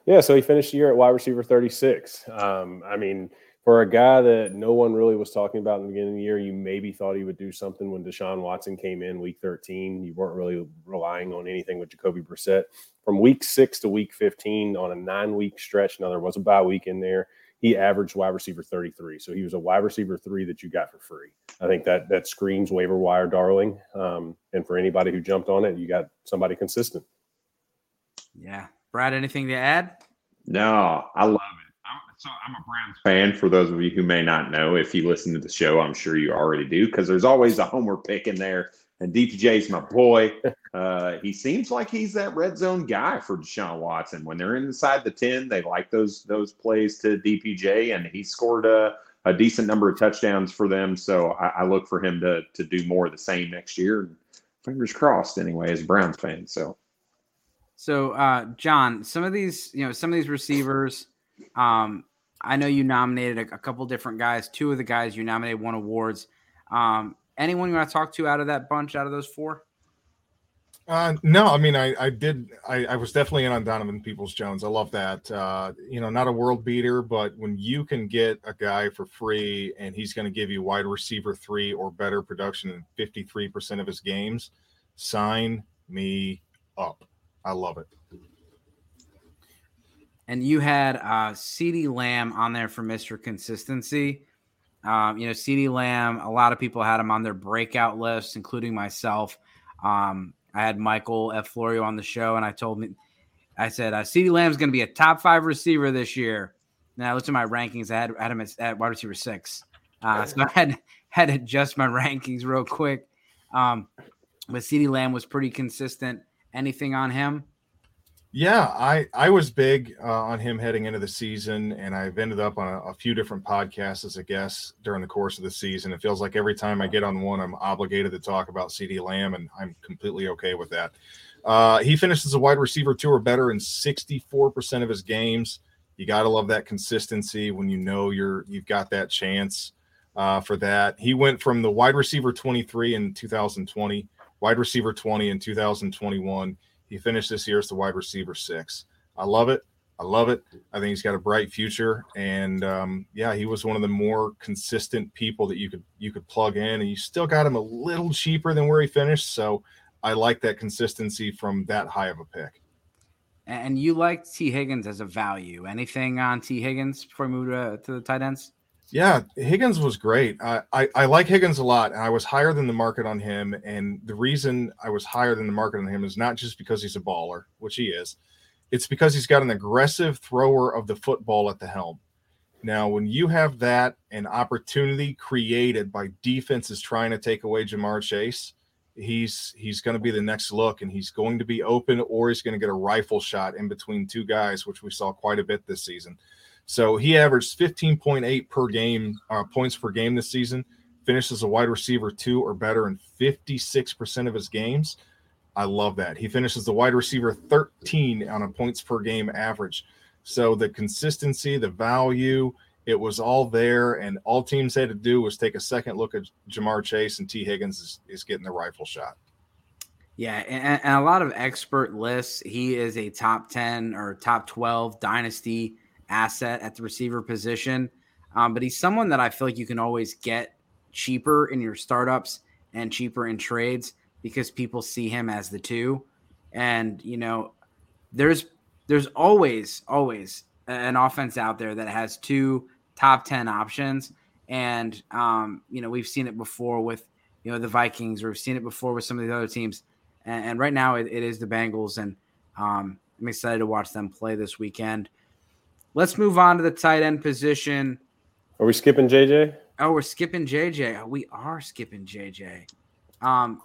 Yeah, so he finished the year at wide receiver 36. Um, I mean, for a guy that no one really was talking about in the beginning of the year, you maybe thought he would do something when Deshaun Watson came in week 13. You weren't really relying on anything with Jacoby Brissett. From week six to week 15 on a nine week stretch, now there was a bye week in there, he averaged wide receiver 33. So he was a wide receiver three that you got for free. I think that that screams waiver wire darling. Um, and for anybody who jumped on it, you got somebody consistent. Yeah. Brad, anything to add? No, I love it. I'm, so I'm a Browns fan. For those of you who may not know, if you listen to the show, I'm sure you already do because there's always a homer pick in there. And DPJ is my boy. Uh, he seems like he's that red zone guy for Deshaun Watson. When they're inside the ten, they like those those plays to DPJ, and he scored a, a decent number of touchdowns for them. So I, I look for him to to do more of the same next year. Fingers crossed, anyway, as a Browns fan. So so, uh, John, some of these, you know, some of these receivers, um, I know you nominated a, a, couple different guys. Two of the guys you nominated won awards. Um, anyone you want to talk to out of that bunch, out of those four? Uh, no, I mean, I, I did. I, I, was definitely in on Donovan Peoples Jones. I love that. Uh, you know, not a world beater, but when you can get a guy for free and he's going to give you wide receiver three or better production in 53% of his games, sign me up. I love it. And you had uh, CeeDee Lamb on there for Mr. Consistency. Um, you know, CeeDee Lamb, a lot of people had him on their breakout list, including myself. Um, I had Michael F. Florio on the show, and I told me, I said, uh, CeeDee Lamb's going to be a top five receiver this year. Now, I looked at my rankings. I had, had him at, at wide receiver six. Uh, so I had, had to adjust my rankings real quick. Um, but CeeDee Lamb was pretty consistent. Anything on him? Yeah, I I was big uh, on him heading into the season, and I've ended up on a, a, few different podcasts as a guest during the course of the season. It feels like every time I get on one, I'm obligated to talk about CeeDee Lamb, and I'm completely okay with that. Uh, he finishes a wide receiver two or better in 64% of his games. You got to love that consistency when you know you're you've got that chance uh, for that. He went from the wide receiver 23 in 2020 wide receiver 20 in 2021. He finished this year as the wide receiver six. I love it. I love it. I think he's got a bright future, and um, yeah, he was one of the more consistent people that you could you could plug in, and you still got him a little cheaper than where he finished. So I like that consistency from that high of a pick. And you like Tee Higgins as a value. Anything on Tee Higgins before we move to, to the tight ends? Yeah, Higgins was great. I, I, I like Higgins a lot, and I was higher than the market on him. And the reason I was higher than the market on him is not just because he's a baller, which he is. It's because he's got an aggressive thrower of the football at the helm. Now, when you have that an opportunity created by defenses trying to take away Ja'Marr Chase, he's he's going to be the next look, and he's going to be open, or he's going to get a rifle shot in between two guys, which we saw quite a bit this season. So he averaged 15.8 per game uh, points per game this season. Finished as a wide receiver two or better in 56% of his games. I love that. He finishes the wide receiver 13 on a points per game average. So the consistency, the value, it was all there, and all teams had to do was take a second look at Ja'Marr Chase, and Tee Higgins is, is getting the rifle shot. Yeah, and, and, a lot of expert lists. He is a top 10 or top 12 dynasty asset at the receiver position. Um, but he's someone that I feel like you can always get cheaper in your startups and cheaper in trades because people see him as the two. And, you know, there's there's always, always an offense out there that has two top 10 options. And, um, you know, we've seen it before with, you know, the Vikings, or we've seen it before with some of the other teams. And, and right now it, it is the Bengals. And um, I'm excited to watch them play this weekend. Let's move on to the tight end position. Are we skipping JJ? Oh, we're skipping JJ. We are skipping JJ. Um,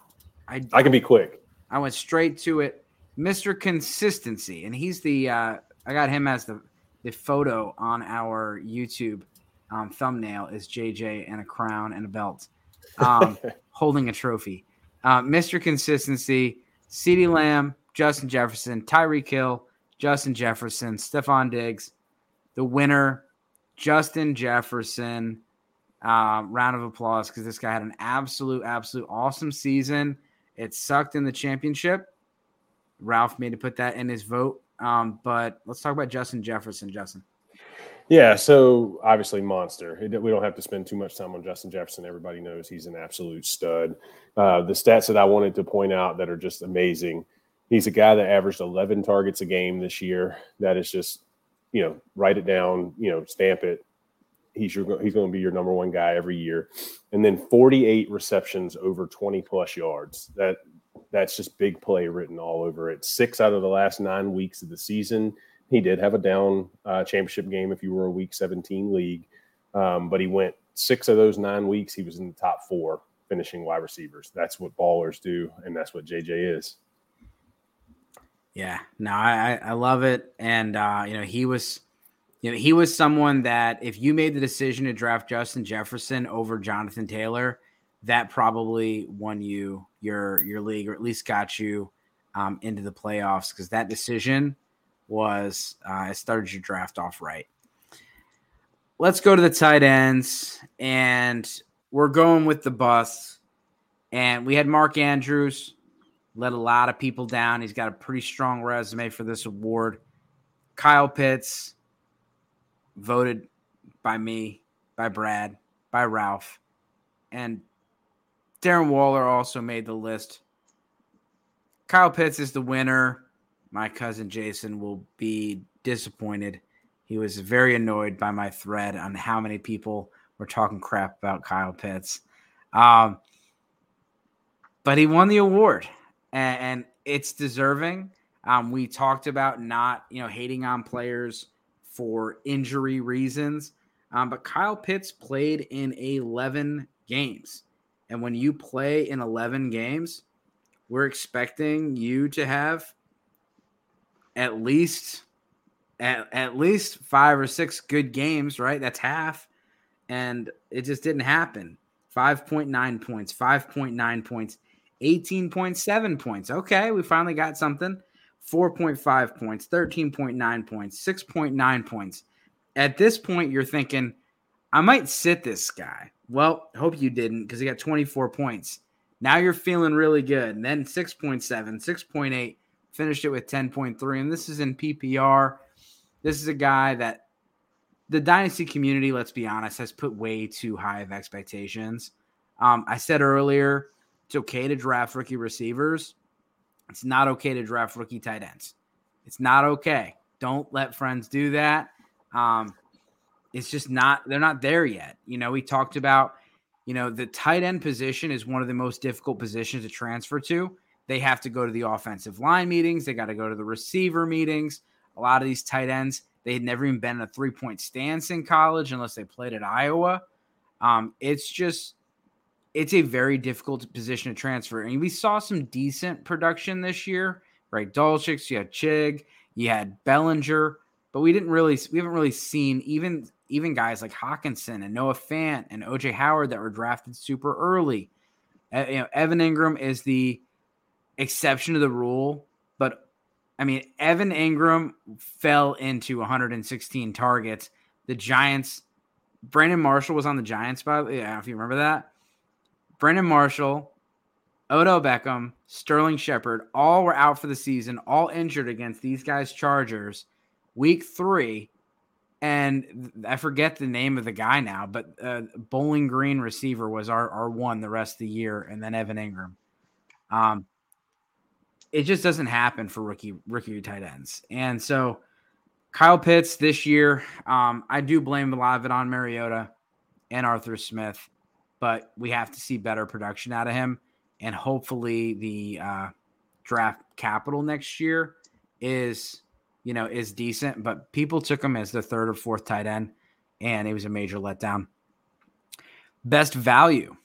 I I can be quick. I went straight to it. Mr. Consistency, and he's the uh, I got him as the the photo on our YouTube um, thumbnail is JJ and a crown and a belt, um, holding a trophy. Uh, Mr. Consistency, CeeDee Lamb, Justin Jefferson, Tyreek Hill, Justin Jefferson, Stefon Diggs, the winner, Justin Jefferson. Uh, round of applause because this guy had an absolute, absolute awesome season. It sucked in the championship. Ralph made to put that in his vote. Um, but let's talk about Justin Jefferson, Justin. Yeah, so obviously monster. We don't have to spend too much time on Justin Jefferson. Everybody knows he's an absolute stud. Uh, the stats that I wanted to point out that are just amazing. He's a guy that averaged 11 targets a game this year. That is just, you know, write it down, you know, stamp it. He's your, he's going to be your number one guy every year. And then 48 receptions over 20 plus yards. That that's just big play written all over it. Six out of the last nine weeks of the season, he did have a down uh, championship game if you were a Week 17 league, um, but he went six of those nine weeks. He was in the top four finishing wide receivers. That's what ballers do, and that's what JJ is. Yeah, no, I I love it, and uh, you know he was, you know he was someone that if you made the decision to draft Justin Jefferson over Jonathan Taylor, that probably won you your your league, or at least got you um, into the playoffs because that decision was uh, it started your draft off right. Let's go to the tight ends, and we're going with the bus. And we had Mark Andrews let a lot of people down. He's got a pretty strong resume for this award. Kyle Pitts voted by me, by Brad, by Ralph, and Darren Waller also made the list. Kyle Pitts is the winner. My cousin Jason will be disappointed. He was very annoyed by my thread on how many people were talking crap about Kyle Pitts. Um, but he won the award, and, and it's deserving. Um, we talked about not, you know, hating on players for injury reasons, um, but Kyle Pitts played in 11 games. And when you play in 11 games, we're expecting you to have at least at, at least five or six good games, right? That's half. And it just didn't happen. 5.9 points, 5.9 points, 18.7 points. Okay, we finally got something. 4.5 points, 13.9 points, 6.9 points. At this point, you're thinking, I might sit this guy. Well, hope you didn't because he got 24 points. Now you're feeling really good. And then 6.7, 6.8, finished it with 10.3. And this is in PPR. This is a guy that the dynasty community, let's be honest, has put way too high of expectations. Um, I said earlier, it's okay to draft rookie receivers. It's not okay to draft rookie tight ends. It's not okay. Don't let friends do that. Um, it's just not they're not there yet. You know, we talked about, you know, the tight end position is one of the most difficult positions to transfer to. They have to go to the offensive line meetings, they got to go to the receiver meetings. A lot of these tight ends, they had never even been in a three-point stance in college unless they played at Iowa. Um, it's just it's a very difficult position to transfer. And we saw some decent production this year, right? Dulcich, you had Chig, you had Bellinger, but we didn't really we haven't really seen even even guys like Hockenson and Noah Fant and OJ Howard that were drafted super early. Uh, you know, Evan Engram is the exception to the rule, but I mean, Evan Engram fell into 116 targets. The Giants, Brandon Marshall was on the Giants, by the way. If you remember that. Brandon Marshall, Odell Beckham, Sterling Shepard, all were out for the season, all injured against these guys' Chargers. Week three, and I forget the name of the guy now, but uh, Bowling Green receiver was our, our one the rest of the year, and then Evan Engram. Um, it just doesn't happen for rookie rookie tight ends, and so Kyle Pitts this year, um, I do blame a lot of it on Mariota and Arthur Smith, but we have to see better production out of him, and hopefully the uh, draft capital next year is you know, is decent, but people took him as the third or fourth tight end, and it was a major letdown. Best value.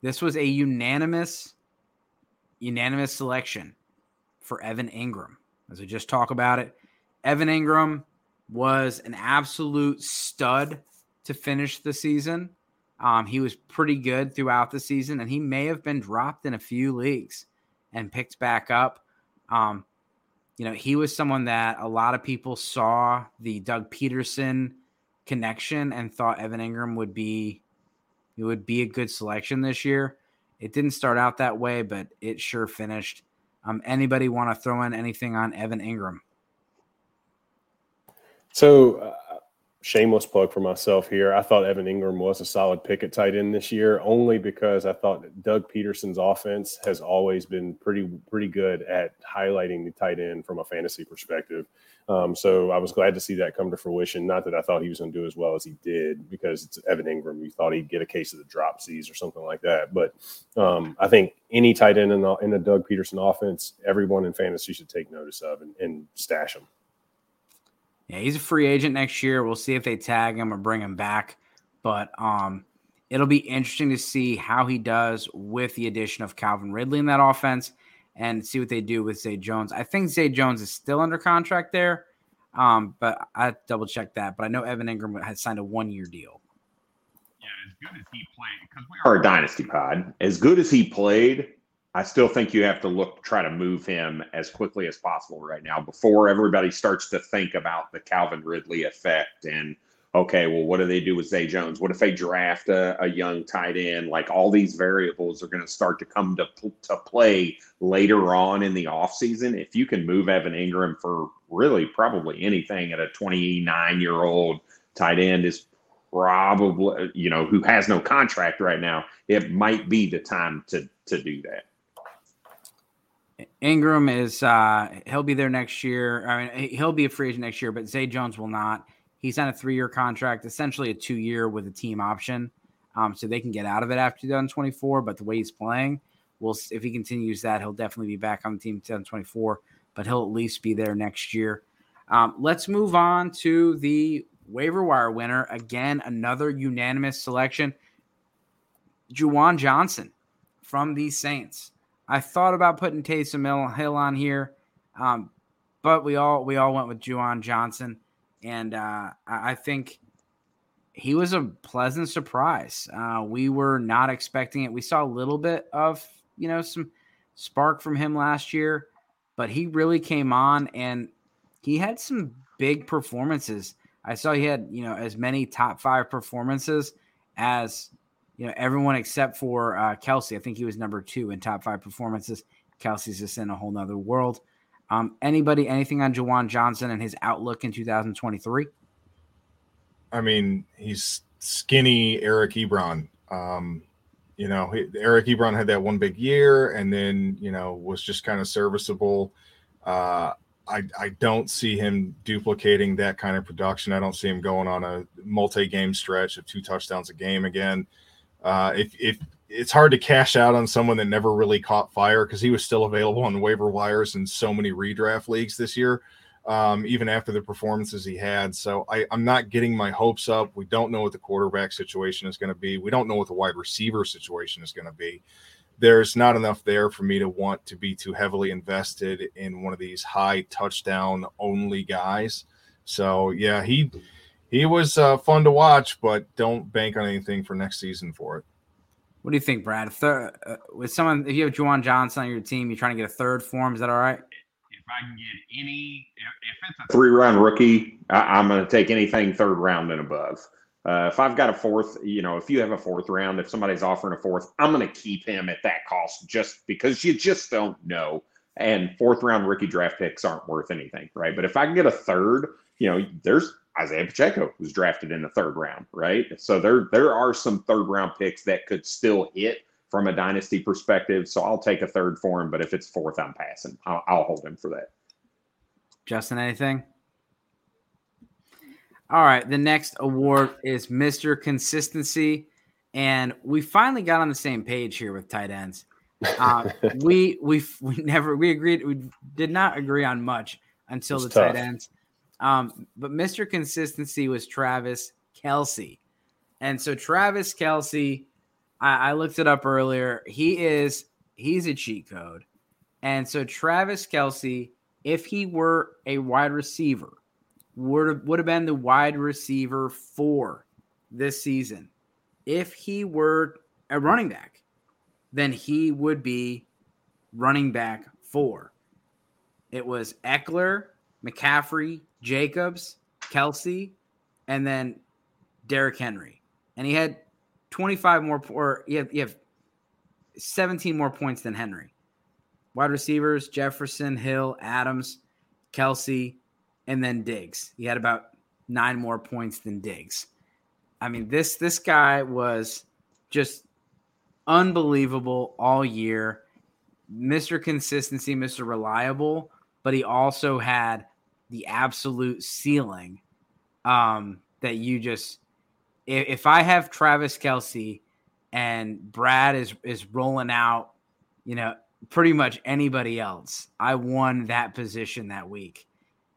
This was a unanimous, unanimous selection for Evan Engram. As I just talk about it, Evan Engram was an absolute stud to finish the season. Um, he was pretty good throughout the season, and he may have been dropped in a few leagues and picked back up. Um, you know, he was someone that a lot of people saw the Doug Pederson connection and thought Evan Engram would be it would be a good selection this year. It didn't start out that way, but it sure finished. Um, anybody want to throw in anything on Evan Engram? So uh, shameless plug for myself here. I thought Evan Engram was a solid pick at tight end this year, only because I thought Doug Pederson's offense has always been pretty pretty good at highlighting the tight end from a fantasy perspective. Um, so I was glad to see that come to fruition. Not that I thought he was going to do as well as he did, because it's Evan Engram. You thought he'd get a case of the dropsies or something like that. But um, I think any tight end in the, in the Doug Pederson offense, everyone in fantasy should take notice of and, and stash him. Yeah, he's a free agent next year. We'll see if they tag him or bring him back. But um, it'll be interesting to see how he does with the addition of Calvin Ridley in that offense and see what they do with Zay Jones. I think Zay Jones is still under contract there, um, but I double check that. But I know Evan Engram has signed a one year deal. Yeah, as good as he played, because we are a dynasty pod. As good as he played, I still think you have to look try to move him as quickly as possible right now before everybody starts to think about the Calvin Ridley effect and okay, well, what do they do with Zay Jones? What if they draft a, a young tight end? Like all these variables are going to start to come to, to play later on in the offseason. If you can move Evan Engram for really probably anything at a 29 year old tight end is probably, you know, who has no contract right now, it might be the time to, to do that. Engram is uh, he'll be there next year. I mean, he'll be a free agent next year, but Zay Jones will not. He's on a three-year contract, essentially a two-year with a team option, um, so they can get out of it after 2024. But the way he's playing, we'll if he continues that, he'll definitely be back on the team 2024. But he'll at least be there next year. Um, let's move on to the waiver wire winner. Again, another unanimous selection. Juwan Johnson from the Saints. I thought about putting Taysom Hill on here, um, but we all we all went with Juwan Johnson, and uh, I think he was a pleasant surprise. Uh, we were not expecting it. We saw a little bit of you know some spark from him last year, but he really came on and he had some big performances. I saw he had you know as many top five performances as you know, everyone except for uh, Kelce. I think he was number two in top five performances. Kelce's just in a whole nother world. Um, anybody, anything on Juwan Johnson and his outlook in 2023? I mean, he's skinny Eric Ebron. Um, you know, Eric Ebron had that one big year and then, you know, was just kind of serviceable. Uh, I, I don't see him duplicating that kind of production. I don't see him going on a multi game stretch of two touchdowns a game again. Uh, if, if it's hard to cash out on someone that never really caught fire because he was still available on waiver wires in so many redraft leagues this year. um, even after the performances he had. So I, I'm not getting my hopes up. We don't know what the quarterback situation is going to be. We don't know what the wide receiver situation is going to be. There's not enough there for me to want to be too heavily invested in one of these high touchdown only guys. So yeah, he he was uh, fun to watch, but don't bank on anything for next season for it. What do you think, Brad? If uh, with someone, if you have Juwan Johnson on your team, you're trying to get a third form. Is that all right? If I can get any, if it's a three round rookie, I, am going to take anything third round and above. Uh, if I've got a fourth, you know, if you have a fourth round, if somebody's offering a fourth, I'm going to keep him at that cost just because you just don't know. And fourth round rookie draft picks aren't worth anything, right? But if I can get a third, you know, there's Isaiah Pacheco was drafted in the third round, right? So there there are some third round picks that could still hit from a dynasty perspective. So I'll take a third for him, but if it's fourth, I'm passing. I'll, I'll hold him for that. Justin, anything? All right, the next award is Mr. Consistency, and we finally got on the same page here with tight ends. Uh, we we we never we agreed we did not agree on much until it's the tough. tight ends. Um, but Mr. Consistency was Travis Kelce. And so Travis Kelce, I, I looked it up earlier. He is he's a cheat code. And so Travis Kelce, if he were a wide receiver, would would have been the wide receiver for this season. If he were a running back, then he would be running back four. It was Ekeler, McCaffrey, Jacobs, Kelce, and then Derrick Henry. And he had 25 more, or you have, you have 17 more points than Henry. Wide receivers Jefferson, Hill, Adams, Kelce, and then Diggs. He had about nine more points than Diggs. I mean, this this guy was just unbelievable all year. Mr. Consistency, Mr. Reliable, but he also had the absolute ceiling um, that you just if, if I have Travis Kelce and Brad is is rolling out, you know, pretty much anybody else, I won that position that week,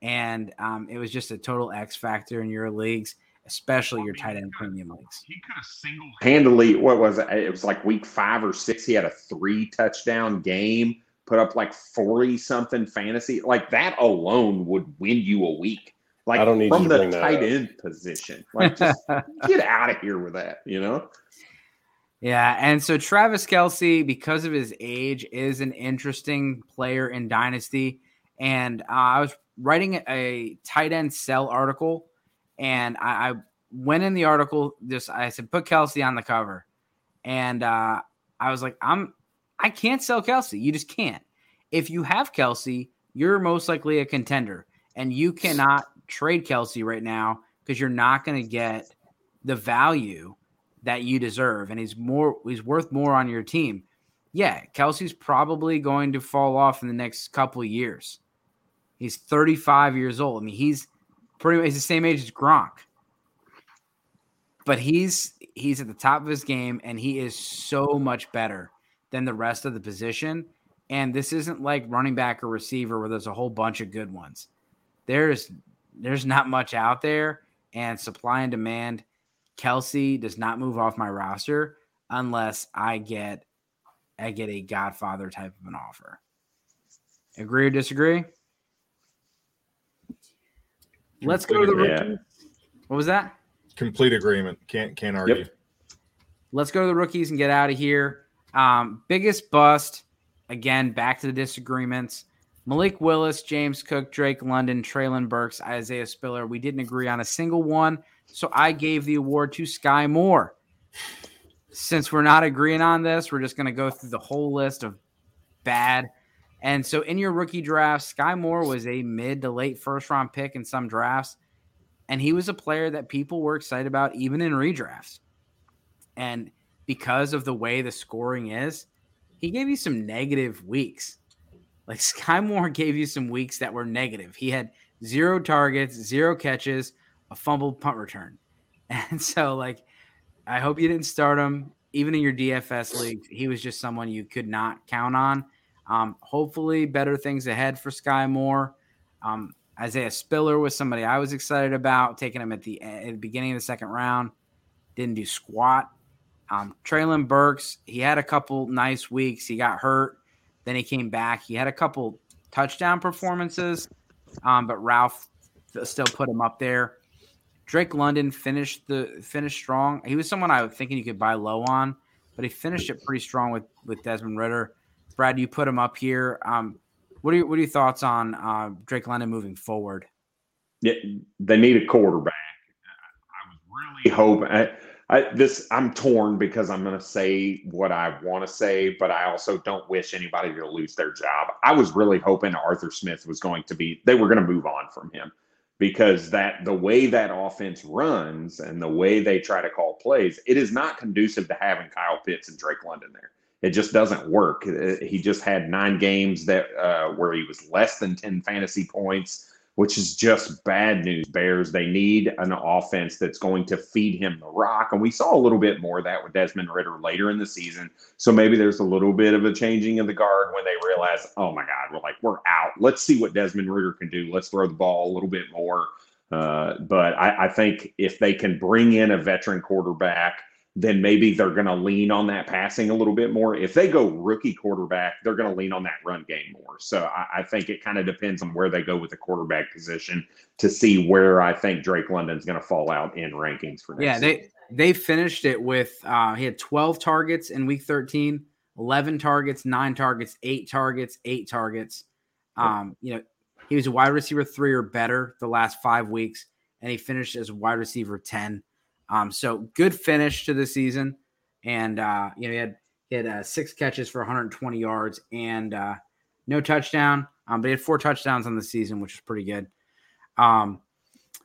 and um, it was just a total X factor in your leagues, especially your tight end premium leagues. He could have single handedly. What was it? It was like week five or six. He had a three touchdown game put up like 40 something fantasy. Like that alone would win you a week. Like I don't need from the tight end position. Like just get out of here with that, you know? Yeah, and so Travis Kelce, because of his age, is an interesting player in Dynasty. And uh, I was writing a tight end sell article, and I, I, went in the article. Just I said, put Kelce on the cover, and uh, I was like, I'm I can't sell Kelce. You just can't. If you have Kelce, you're most likely a contender, and you cannot trade Kelce right now because you're not going to get the value that you deserve, and he's more he's worth more on your team. Yeah, Kelce's probably going to fall off in the next couple of years. He's 35 years old. I mean, he's pretty much the same age as Gronk. But he's he's at the top of his game and he is so much better than the rest of the position. And this isn't like running back or receiver where there's a whole bunch of good ones. There's there's not much out there, and supply and demand. Kelce does not move off my roster unless I get I get a Godfather type of an offer. Agree or disagree? Let's go to the rookies. What was that? Complete agreement. Can't can't argue. Yep. Let's go to the rookies and get out of here. Um, biggest bust, again, back to the disagreements. Malik Willis, James Cook, Drake London, Treylon Burks, Isaiah Spiller. We didn't agree on a single one. So I gave the award to Skyy Moore. Since we're not agreeing on this, we're just going to go through the whole list of bad. And so in your rookie draft, Skyy Moore was a mid to late first round pick in some drafts. And he was a player that people were excited about even in redrafts. And because of the way the scoring is, he gave you some negative weeks. Like Skyy Moore gave you some weeks that were negative. He had zero targets, zero catches, a fumbled punt return. And so, like, I hope you didn't start him even in your DFS league. He was just someone you could not count on. Um, hopefully, better things ahead for Skyy Moore. Um, Isaiah Spiller was somebody I was excited about, taking him at the, at the beginning of the second round. Didn't do squat. Um, Treylon Burks, he had a couple nice weeks. He got hurt, then he came back. He had a couple touchdown performances, um, but Ralph still put him up there. Drake London finished the finished strong. He was someone I was thinking you could buy low on, but he finished it pretty strong with with Desmond Ridder. Brad, you put him up here. Um, what are your, what are your thoughts on uh, Drake London moving forward? Yeah, they need a quarterback. I was really hoping. I, I, this I'm torn because I'm going to say what I want to say, but I also don't wish anybody to lose their job. I was really hoping Arthur Smith was going to be. They were going to move on from him because that the way that offense runs and the way they try to call plays, it is not conducive to having Kyle Pitts and Drake London there. It just doesn't work. He just had nine games that uh, where he was less than ten fantasy points, which is just bad news. Bears they need an offense that's going to feed him the rock, and we saw a little bit more of that with Desmond Ridder later in the season. So maybe there's a little bit of a changing of the guard when they realize, oh my God, we're like we're out. Let's see what Desmond Ridder can do. Let's throw the ball a little bit more. Uh, but I, I think if they can bring in a veteran quarterback then maybe they're going to lean on that passing a little bit more. If they go rookie quarterback, they're going to lean on that run game more. So I, I think it kind of depends on where they go with the quarterback position to see where I think Drake London's going to fall out in rankings for next. Yeah, they season. they finished it with uh, he had 12 targets in week 13, 11 targets, nine targets, eight targets, eight targets. Um, you know, he was a wide receiver three or better the last five weeks, and he finished as wide receiver 10 um, so good finish to the season, and uh, you know he had he had uh, six catches for 120 yards and uh, no touchdown. Um, but he had four touchdowns on the season, which is pretty good. Um,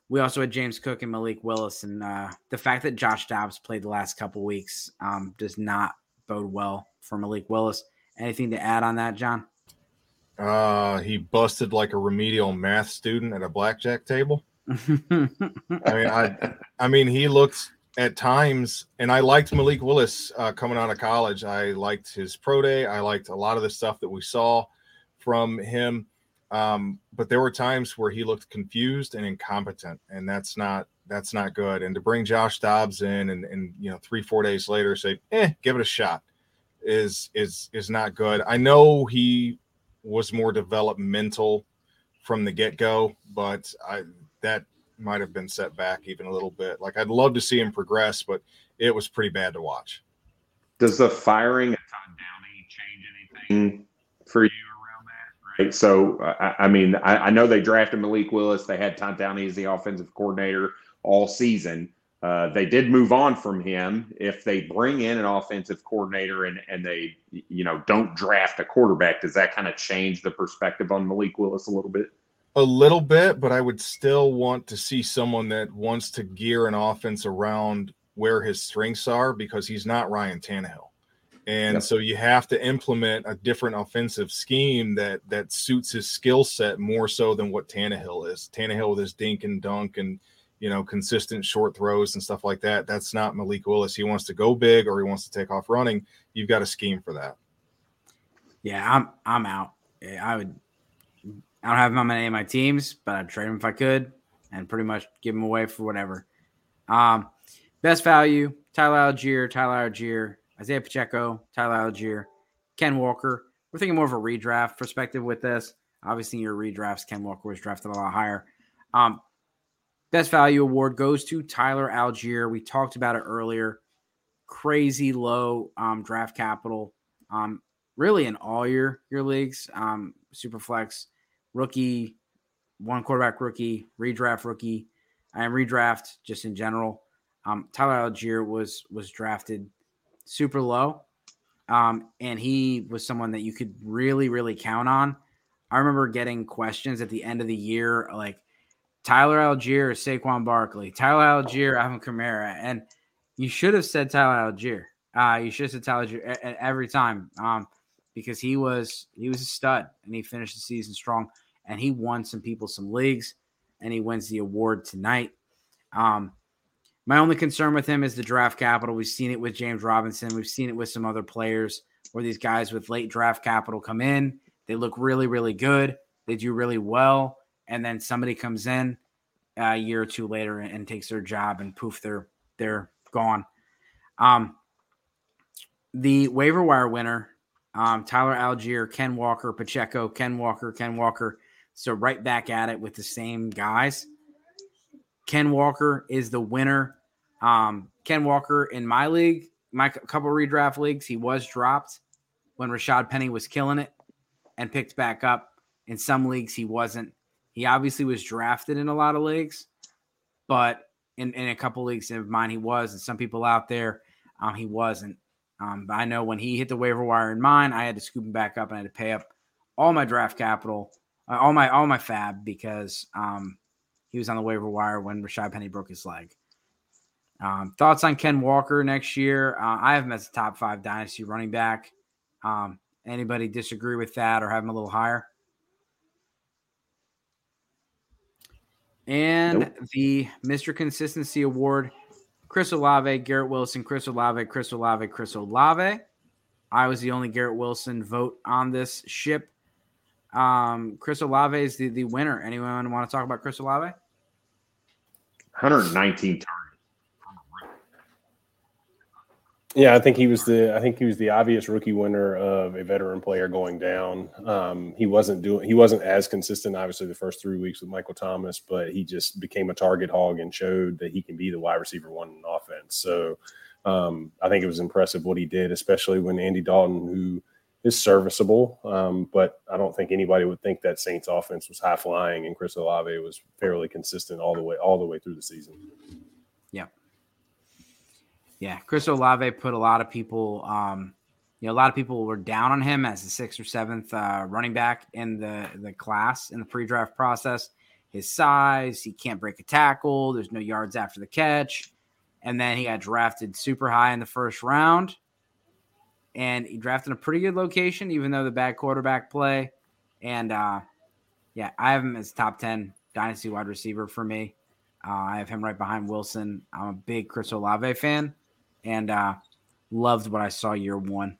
we also had James Cook and Malik Willis, and uh, the fact that Josh Dobbs played the last couple weeks um, does not bode well for Malik Willis. Anything to add on that, John? Uh, he busted like a remedial math student at a blackjack table. I mean, I, I mean, he looks at times, and I liked Malik Willis uh, coming out of college. I liked his pro day. I liked a lot of the stuff that we saw from him. Um, but there were times where he looked confused and incompetent, and that's not that's not good. And to bring Josh Dobbs in and and you know three four days later say, eh, give it a shot, is is is not good. I know he was more developmental from the get go, but I that might have been set back even a little bit. Like I'd love to see him progress, but it was pretty bad to watch. Does the firing of Todd Downing change anything for you around that? Right. So I, I mean, I, I, know they drafted Malik Willis. They had Todd Downing as the offensive coordinator all season. Uh, they did move on from him. If they bring in an offensive coordinator and and they you know don't draft a quarterback, does that kind of change the perspective on Malik Willis a little bit? A little bit, but I would still want to see someone that wants to gear an offense around where his strengths are because he's not Ryan Tannehill. And yep. so you have to implement a different offensive scheme that that suits his skill set more so than what Tannehill is. Tannehill with his dink and dunk and you know consistent short throws and stuff like that. That's not Malik Willis. He wants to go big or he wants to take off running. You've got a scheme for that. Yeah, I'm I'm out. I would I don't have him on any of my teams, but I'd trade him if I could and pretty much give him away for whatever. Um, best value Tyler Allgeier, Tyler Allgeier, Isaiah Pacheco, Tyler Allgeier, Ken Walker. We're thinking more of a redraft perspective with this. Obviously, your redrafts, Ken Walker was drafted a lot higher. Um, best value award goes to Tyler Allgeier. We talked about it earlier. Crazy low um, draft capital, um, really in all your your leagues. Um, Superflex rookie, one quarterback rookie, redraft rookie, and redraft just in general. Um, Tyler Allgeier was was drafted super low, um, and he was someone that you could really really count on. I remember getting questions at the end of the year like Tyler Allgeier or Saquon Barkley, Tyler Allgeier, Alvin Kamara, and you should have said Tyler Allgeier. Uh, you should have said Tyler Allgeier every time. Um, because he was he was a stud and he finished the season strong and he won some people some leagues and he wins the award tonight. Um, my only concern with him is the draft capital. We've seen it with James Robinson. We've seen it with some other players where these guys with late draft capital come in. They look really, really good. They do really well. and then somebody comes in a year or two later and, and takes their job, and poof, they're they're gone. Um, the waiver wire winner, um, Tyler Allgeier, Ken Walker, Pacheco, Ken Walker, Ken Walker. So right back at it with the same guys. Ken Walker is the winner. Um, Ken Walker in my league, my couple redraft leagues, he was dropped when Rashaad Penny was killing it and picked back up. In some leagues, he wasn't. He obviously was drafted in a lot of leagues, but in, in a couple leagues of mine, he was. And some people out there, um, he wasn't. Um, but I know when he hit the waiver wire in mine, I had to scoop him back up and I had to pay up all my draft capital, uh, all my all my FAAB because um, he was on the waiver wire when Rashaad Penny broke his leg. Um, thoughts on Ken Walker next year? Uh, I have him as a top five dynasty running back. Um, anybody disagree with that or have him a little higher? And nope. the Mr. Consistency Award, Chris Olave, Garrett Wilson, Chris Olave, Chris Olave, Chris Olave. I was the only Garrett Wilson vote on this ship. Um, Chris Olave is the, the winner. Anyone want to talk about Chris Olave? 119 targets. Yeah, I think he was the I think he was the obvious rookie winner of a veteran player going down. Um, he wasn't doing he wasn't as consistent, obviously, the first three weeks with Michael Thomas, but he just became a target hog and showed that he can be the wide receiver one in offense. So um, I think it was impressive what he did, especially when Andy Dalton, who is serviceable, um, but I don't think anybody would think that Saints offense was high flying, and Chris Olave was fairly consistent all the way all the way through the season. Yeah. Chris Olave put a lot of people. Um, you know, a lot of people were down on him as the sixth or seventh uh, running back in the the class in the pre-draft process. His size, he can't break a tackle. There's no yards after the catch, and then he got drafted super high in the first round, and he drafted in a pretty good location, even though the bad quarterback play. And uh, yeah, I have him as top ten dynasty wide receiver for me. Uh, I have him right behind Wilson. I'm a big Chris Olave fan and uh, loved what I saw year one.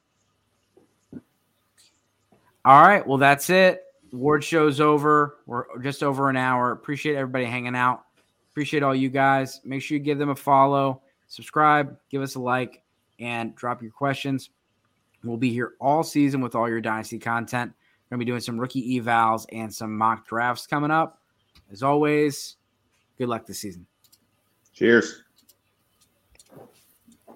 All right, well that's it. Award show's over. We're just over an hour. Appreciate everybody hanging out. Appreciate all you guys. Make sure you give them a follow, subscribe, give us a like, and drop your questions. We'll be here all season with all your dynasty content. We're gonna be doing some rookie evals and some mock drafts coming up. As always, good luck this season. Cheers.